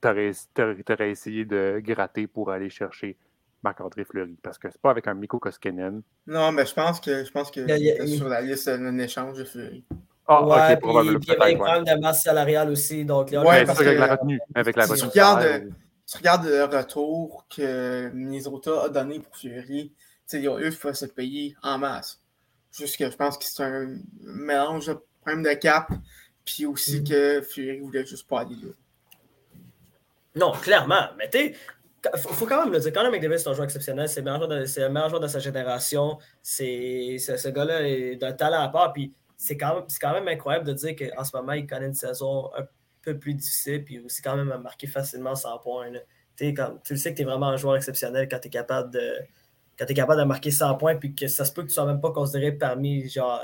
tu aurais, essayé de gratter pour aller chercher Marc-André Fleury. Parce que c'est pas avec un Miko Koskinen. Non, mais je pense que je pense que Il y a- il sur la liste d'un échange de Fury. Ah, ouais, ok, puis, probablement. puis il y avait ouais. problèmes de masse salariale aussi. Donc, les Ouais, c'est parce ça, avec que- la retenue. Avec la si tu retenue. regardes, salaire, euh, Tu regardes le retour que Minnesota a donné pour Fury. Tu sais, ils ont eu faut se payer en masse. Juste que je pense que c'est un mélange de problème de cap, puis aussi Mhm. que Fury voulait juste pas aller là. Non, clairement. Mais tu sais, faut, faut quand même le dire. Quand même, McDavid, c'est un joueur exceptionnel. C'est le meilleur joueur de, c'est le meilleur joueur de sa génération. C'est, c'est- ce gars-là est d'un talent à part. Puis c'est quand, même- c'est quand même incroyable de dire qu'en ce moment, il connaît une saison un peu plus difficile. Puis aussi, quand même, à marquer facilement 100 points. là. Tu sais, quand- tu le sais que tu es vraiment un joueur exceptionnel quand tu es capable de. Quand tu es capable de marquer 100 points, puis que ça se peut que tu sois même pas considéré parmi genre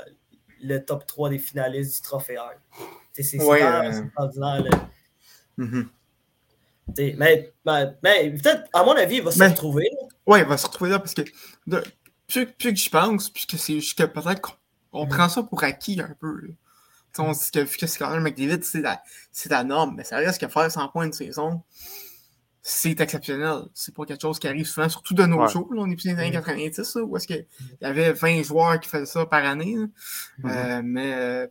le top 3 des finalistes du trophée sais, C'est Ouais, euh, là. Mhm. T'sais, Mais, mais, mais peut-être, à mon avis, il va se retrouver. Ouais, il va se retrouver là parce que de- plus, plus que j'y pense, puis que c'est juste que peut-être qu'on on prend ça pour acquis un peu. là. On dit que, vu que c'est quand même McDavid, c'est la, c'est la norme, mais ça reste que faire 100 points de saison, c'est exceptionnel. C'est pas quelque chose qui arrive souvent, surtout de nos Ouais. jours. Là, on est plus dans les années 90, là, où est-ce qu'il y avait 20 joueurs qui faisaient ça par année. Euh, mais euh,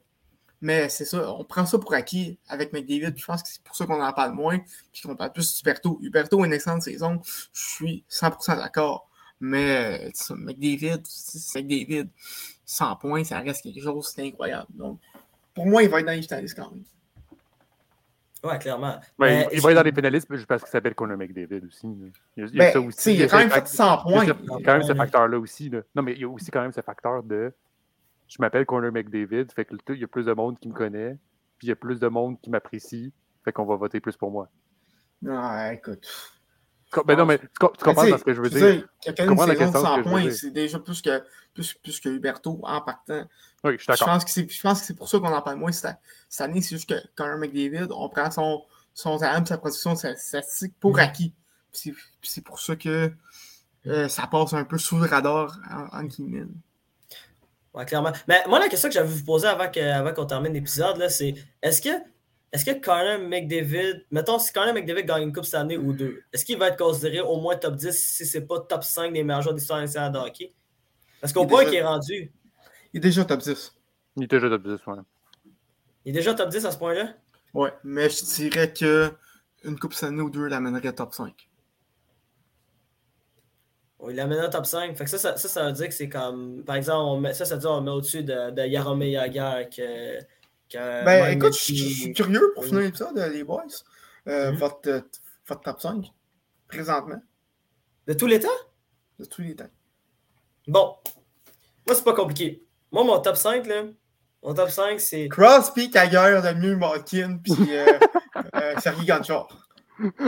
mais c'est ça, on prend ça pour acquis avec McDavid. Je pense que c'est pour ça qu'on en parle moins, puis qu'on parle plus d'Huberto. Huberto a une excellente saison, je suis 100% d'accord. Mais euh, McDavid, McDavid, 100 points, ça reste quelque chose d'incroyable. Donc, pour moi, il va être dans les finalistes quand même. Ouais, clairement. Ouais, Mais il, il va être dans les pénalistes juste parce qu'il s'appelle Conor McDavid aussi. là. Il y a, il y a Ben, ça aussi. il a ce quand même fait 100 il y a points. quand même ce facteur-là aussi. là. Non, mais il y a aussi quand même ce facteur de je m'appelle Conor McDavid, fait que il y a plus de monde qui me connaît, puis il y a plus de monde qui m'apprécie, fait qu'on va voter plus pour moi. Non, écoute. Ben non, mais tu, com- tu comprends Mais ce que je veux dire? Quelqu'un question 100 que je veux points, c'est déjà plus que, plus, plus que Huberto en partant. Oui, je suis d'accord. pense que c'est, je pense que c'est pour ça qu'on en parle moins cette, cette année. C'est juste que Conor McDavid, on prend son, son talent, sa production, sa statistique pour acquis. Puis c'est, pour ça que euh, ça passe un peu sous le radar en, en guillemets. Ouais, clairement. Mais moi, la question que j'avais vous poser avant, qu'on termine l'épisode, là, c'est est-ce que est-ce que Connor McDavid, mettons, si Connor McDavid gagne une coupe cette année ou deux, est-ce qu'il va être considéré au moins top 10 si c'est pas top 5 des meilleurs joueurs d'histoire nationale de hockey? Parce est point déjà- qu'il est rendu, Il est déjà top 10. Il était déjà top 10, ouais. il est déjà top 10 à ce point-là? Ouais, mais je dirais que une coupe cette année ou deux l'amènerait top 5. Oui, il l'amène au top 5. Fait que ça, ça, ça, ça veut dire que c'est comme. Par exemple, on met, ça, ça veut dire qu'on met au-dessus de, de Jagr que. que Ben Mike écoute, je suis curieux pour finir l'épisode, euh, les boys. Euh, Mhm. votre, euh, votre top 5, présentement, De tous les temps? de tous les temps. Bon. Moi, c'est pas compliqué. Moi, mon top 5, là, mon top 5, c'est. Crosby, Kager, Lemieux, Malkin, puis euh, euh, Sergi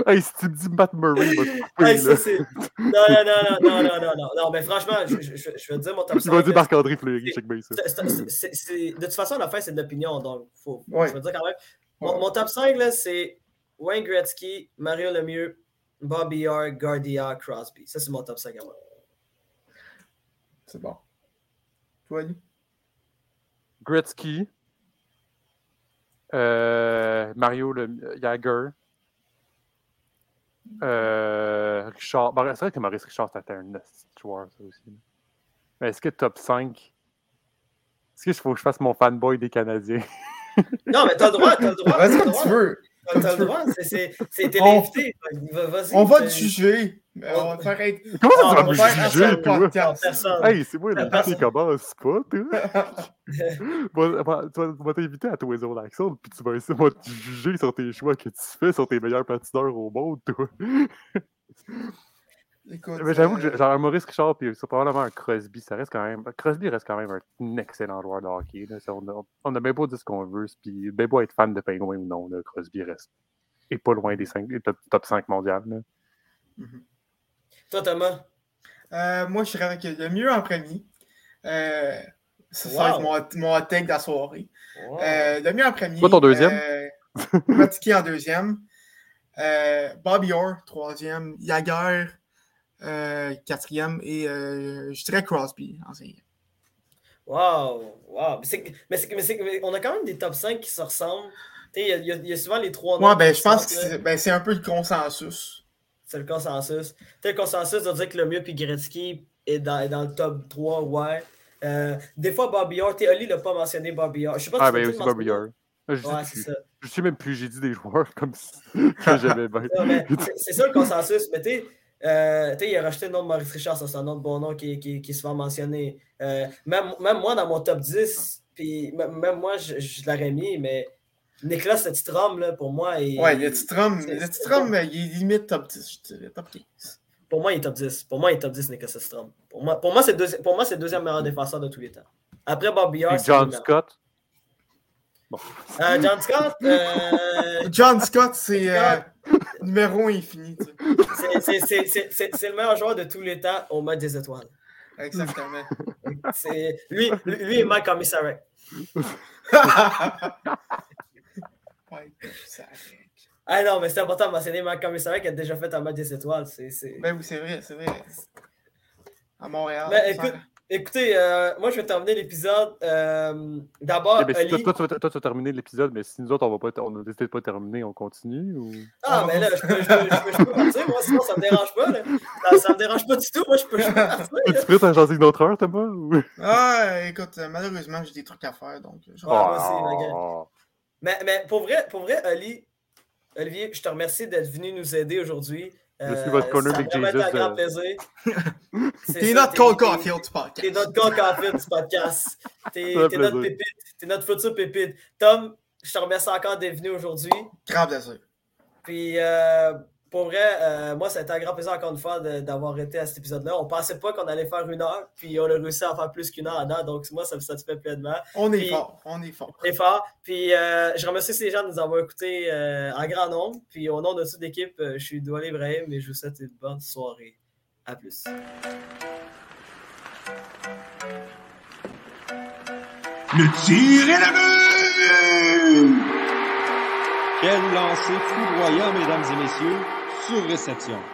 Hey, si tu me dis Matt Murray, va te hey, c'est... Non, non, non, non, non, non, non, non, mais franchement, je, vais te dire mon top 5. Tu vas dire Marc-André Fleury, check bien. De toute façon, la fin, c'est de l'opinion, donc faut... Ouais. je vais te dire quand même. Mon, top 5, là, c'est Wayne Gretzky, Mario Lemieux, Bobby R, Guardia, Crosby. Ça, c'est mon top 5 à moi. C'est bon. Toi, Ali? Gretzky, euh, Mario le, Jagger, euh, Richard. Bon, c'est vrai que Maurice Richard, c'était un joueur, ça aussi. Mais est-ce que top 5 Est-ce qu'il faut que je fasse mon fanboy des Canadiens? Non, mais t'as le droit, t'as le droit. Vas-y comme tu veux. T'as le droit, c'est- c'est c'est- t'es On- l'invité. On va te juger. Mais On- On va te faire être. Comment ça, tu vas on me va faire un juger, toi? Personne. Hey, c'est moi, Personne. l'invité commence pas, toi. Tu vas- t'inviter à toi, Zone Action, puis tu vas essayer de te juger sur tes choix que tu fais, sur tes meilleurs patineurs au monde, toi. Écoute, Mais j'avoue que euh, j'ai- genre un Maurice Richard puis c'est probablement un Crosby, ça reste quand même. Crosby reste quand même un excellent joueur de hockey. Là. On, a, on a bien beau dire ce qu'on veut, puis bien beau être fan de Penguin ou non, là, Crosby reste. Et pas loin des, cinq, des top, top 5 mondiales. là. Toi, Thomas? euh, moi, je dirais avec le mieux en premier. Euh, ça, ça va être Wow. mon, mon hot take de la soirée. Wow. Euh, le mieux en premier. Toi, ton deuxième? Euh, Gretzky en deuxième. Euh, Bobby Orr, troisième. Jagger, euh, quatrième. Et euh, je dirais Crosby en cinquième. Wow, wow. Mais, c'est- mais, c'est- mais c'est- mais on a quand même des top 5 qui se ressemblent. Tu sais, Il y, y a- il y a souvent les trois Moi, noms ben, je pense que c'est ben, c'est un peu le consensus. C'est le consensus. Sais, le consensus de dire que le mieux puis Gretzky est dans, est dans le top 3, ouais. Euh, des fois, Bobby Orr, Oli l'a pas mentionné, Bobby Orr. Je sais pas Ah, si ben aussi veux Bobby. Orr. Ah, Je, Ouais, sais c'est je sais même plus, j'ai dit des joueurs comme ça que j'aimais bien. C'est- C'est ça le consensus. Mais tu sais, euh, il a rajouté le nom de Maurice Richard, ça c'est un autre bon nom qui, qui, qui est souvent mentionné. Euh, même, même moi, dans mon top 10, puis même même moi, je, je l'aurais mis, mais Nicolas Setstrom, là, pour moi, il, Ouais, le Titrum, c'est- le bon. il est limite top 10, je dirais, top 15. pour moi, il est top 10. Pour moi, il est top 10, Nicolas Setstrom. Pour moi, pour moi, c'est le deuxi- pour moi, c'est le deuxième meilleur défenseur de tous les temps. Après Bobby c'est John. Scott. Euh, John Scott, euh, John Scott, c'est euh, numéro infini. c'est- le meilleur joueur de tous les temps au match des étoiles. Exactement. C'est- Lui, lui, lui et Mike Commissarek. Ah non, mais c'est important de mentionner Mike Commissarek qui a déjà fait un match des étoiles. C'est, c'est... Ben oui, c'est vrai, c'est vrai. à Montréal. Mais écoute, écoutez, euh, moi je vais terminer l'épisode. Euh, D'abord, mais si toi, tu vas- toi, tu vas terminer l'épisode, mais si nous autres, on va pas, on a décidé de pas terminer, on continue ou? Ah, mais là, je peux, je peux, je peux, je peux partir, moi, sinon ça me dérange pas. Là. Ça, ça me dérange pas du tout, moi je peux, je peux partir. Es-tu prêt à jaser une autre heure, Thomas? Ou... Ah, écoute, euh, malheureusement, j'ai des trucs à faire, donc... moi Mais, mais pour vrai, pour vrai, Ali, Olivier, je te remercie d'être venu nous aider aujourd'hui. Je suis votre Conor ça a vraiment été McJesus, un grand euh. plaisir. C'est T'es notre Cole t'es- Caulfield du T'es podcast. notre Cole Caulfield du podcast. T'es t'es notre pépite. T'es notre futur pépite. Tom, je te remercie encore d'être venu aujourd'hui. Grand plaisir. Puis, euh, pour vrai, euh, moi, ça a été un grand plaisir encore une fois d'avoir été à cet épisode-là. On pensait pas qu'on allait faire une heure, puis on a réussi à faire plus qu'une heure à date, donc moi, ça me satisfait pleinement. On est Puis- fort, on est fort. Très fort. Puis, euh, je remercie ces gens de nous avoir écoutés euh, en grand nombre. Puis, au nom de toute l'équipe, je suis Doual Ibrahim et je vous souhaite une bonne soirée. À plus. Le tir est le but! Quel lancer foudroyant, mesdames et messieurs, sur réception.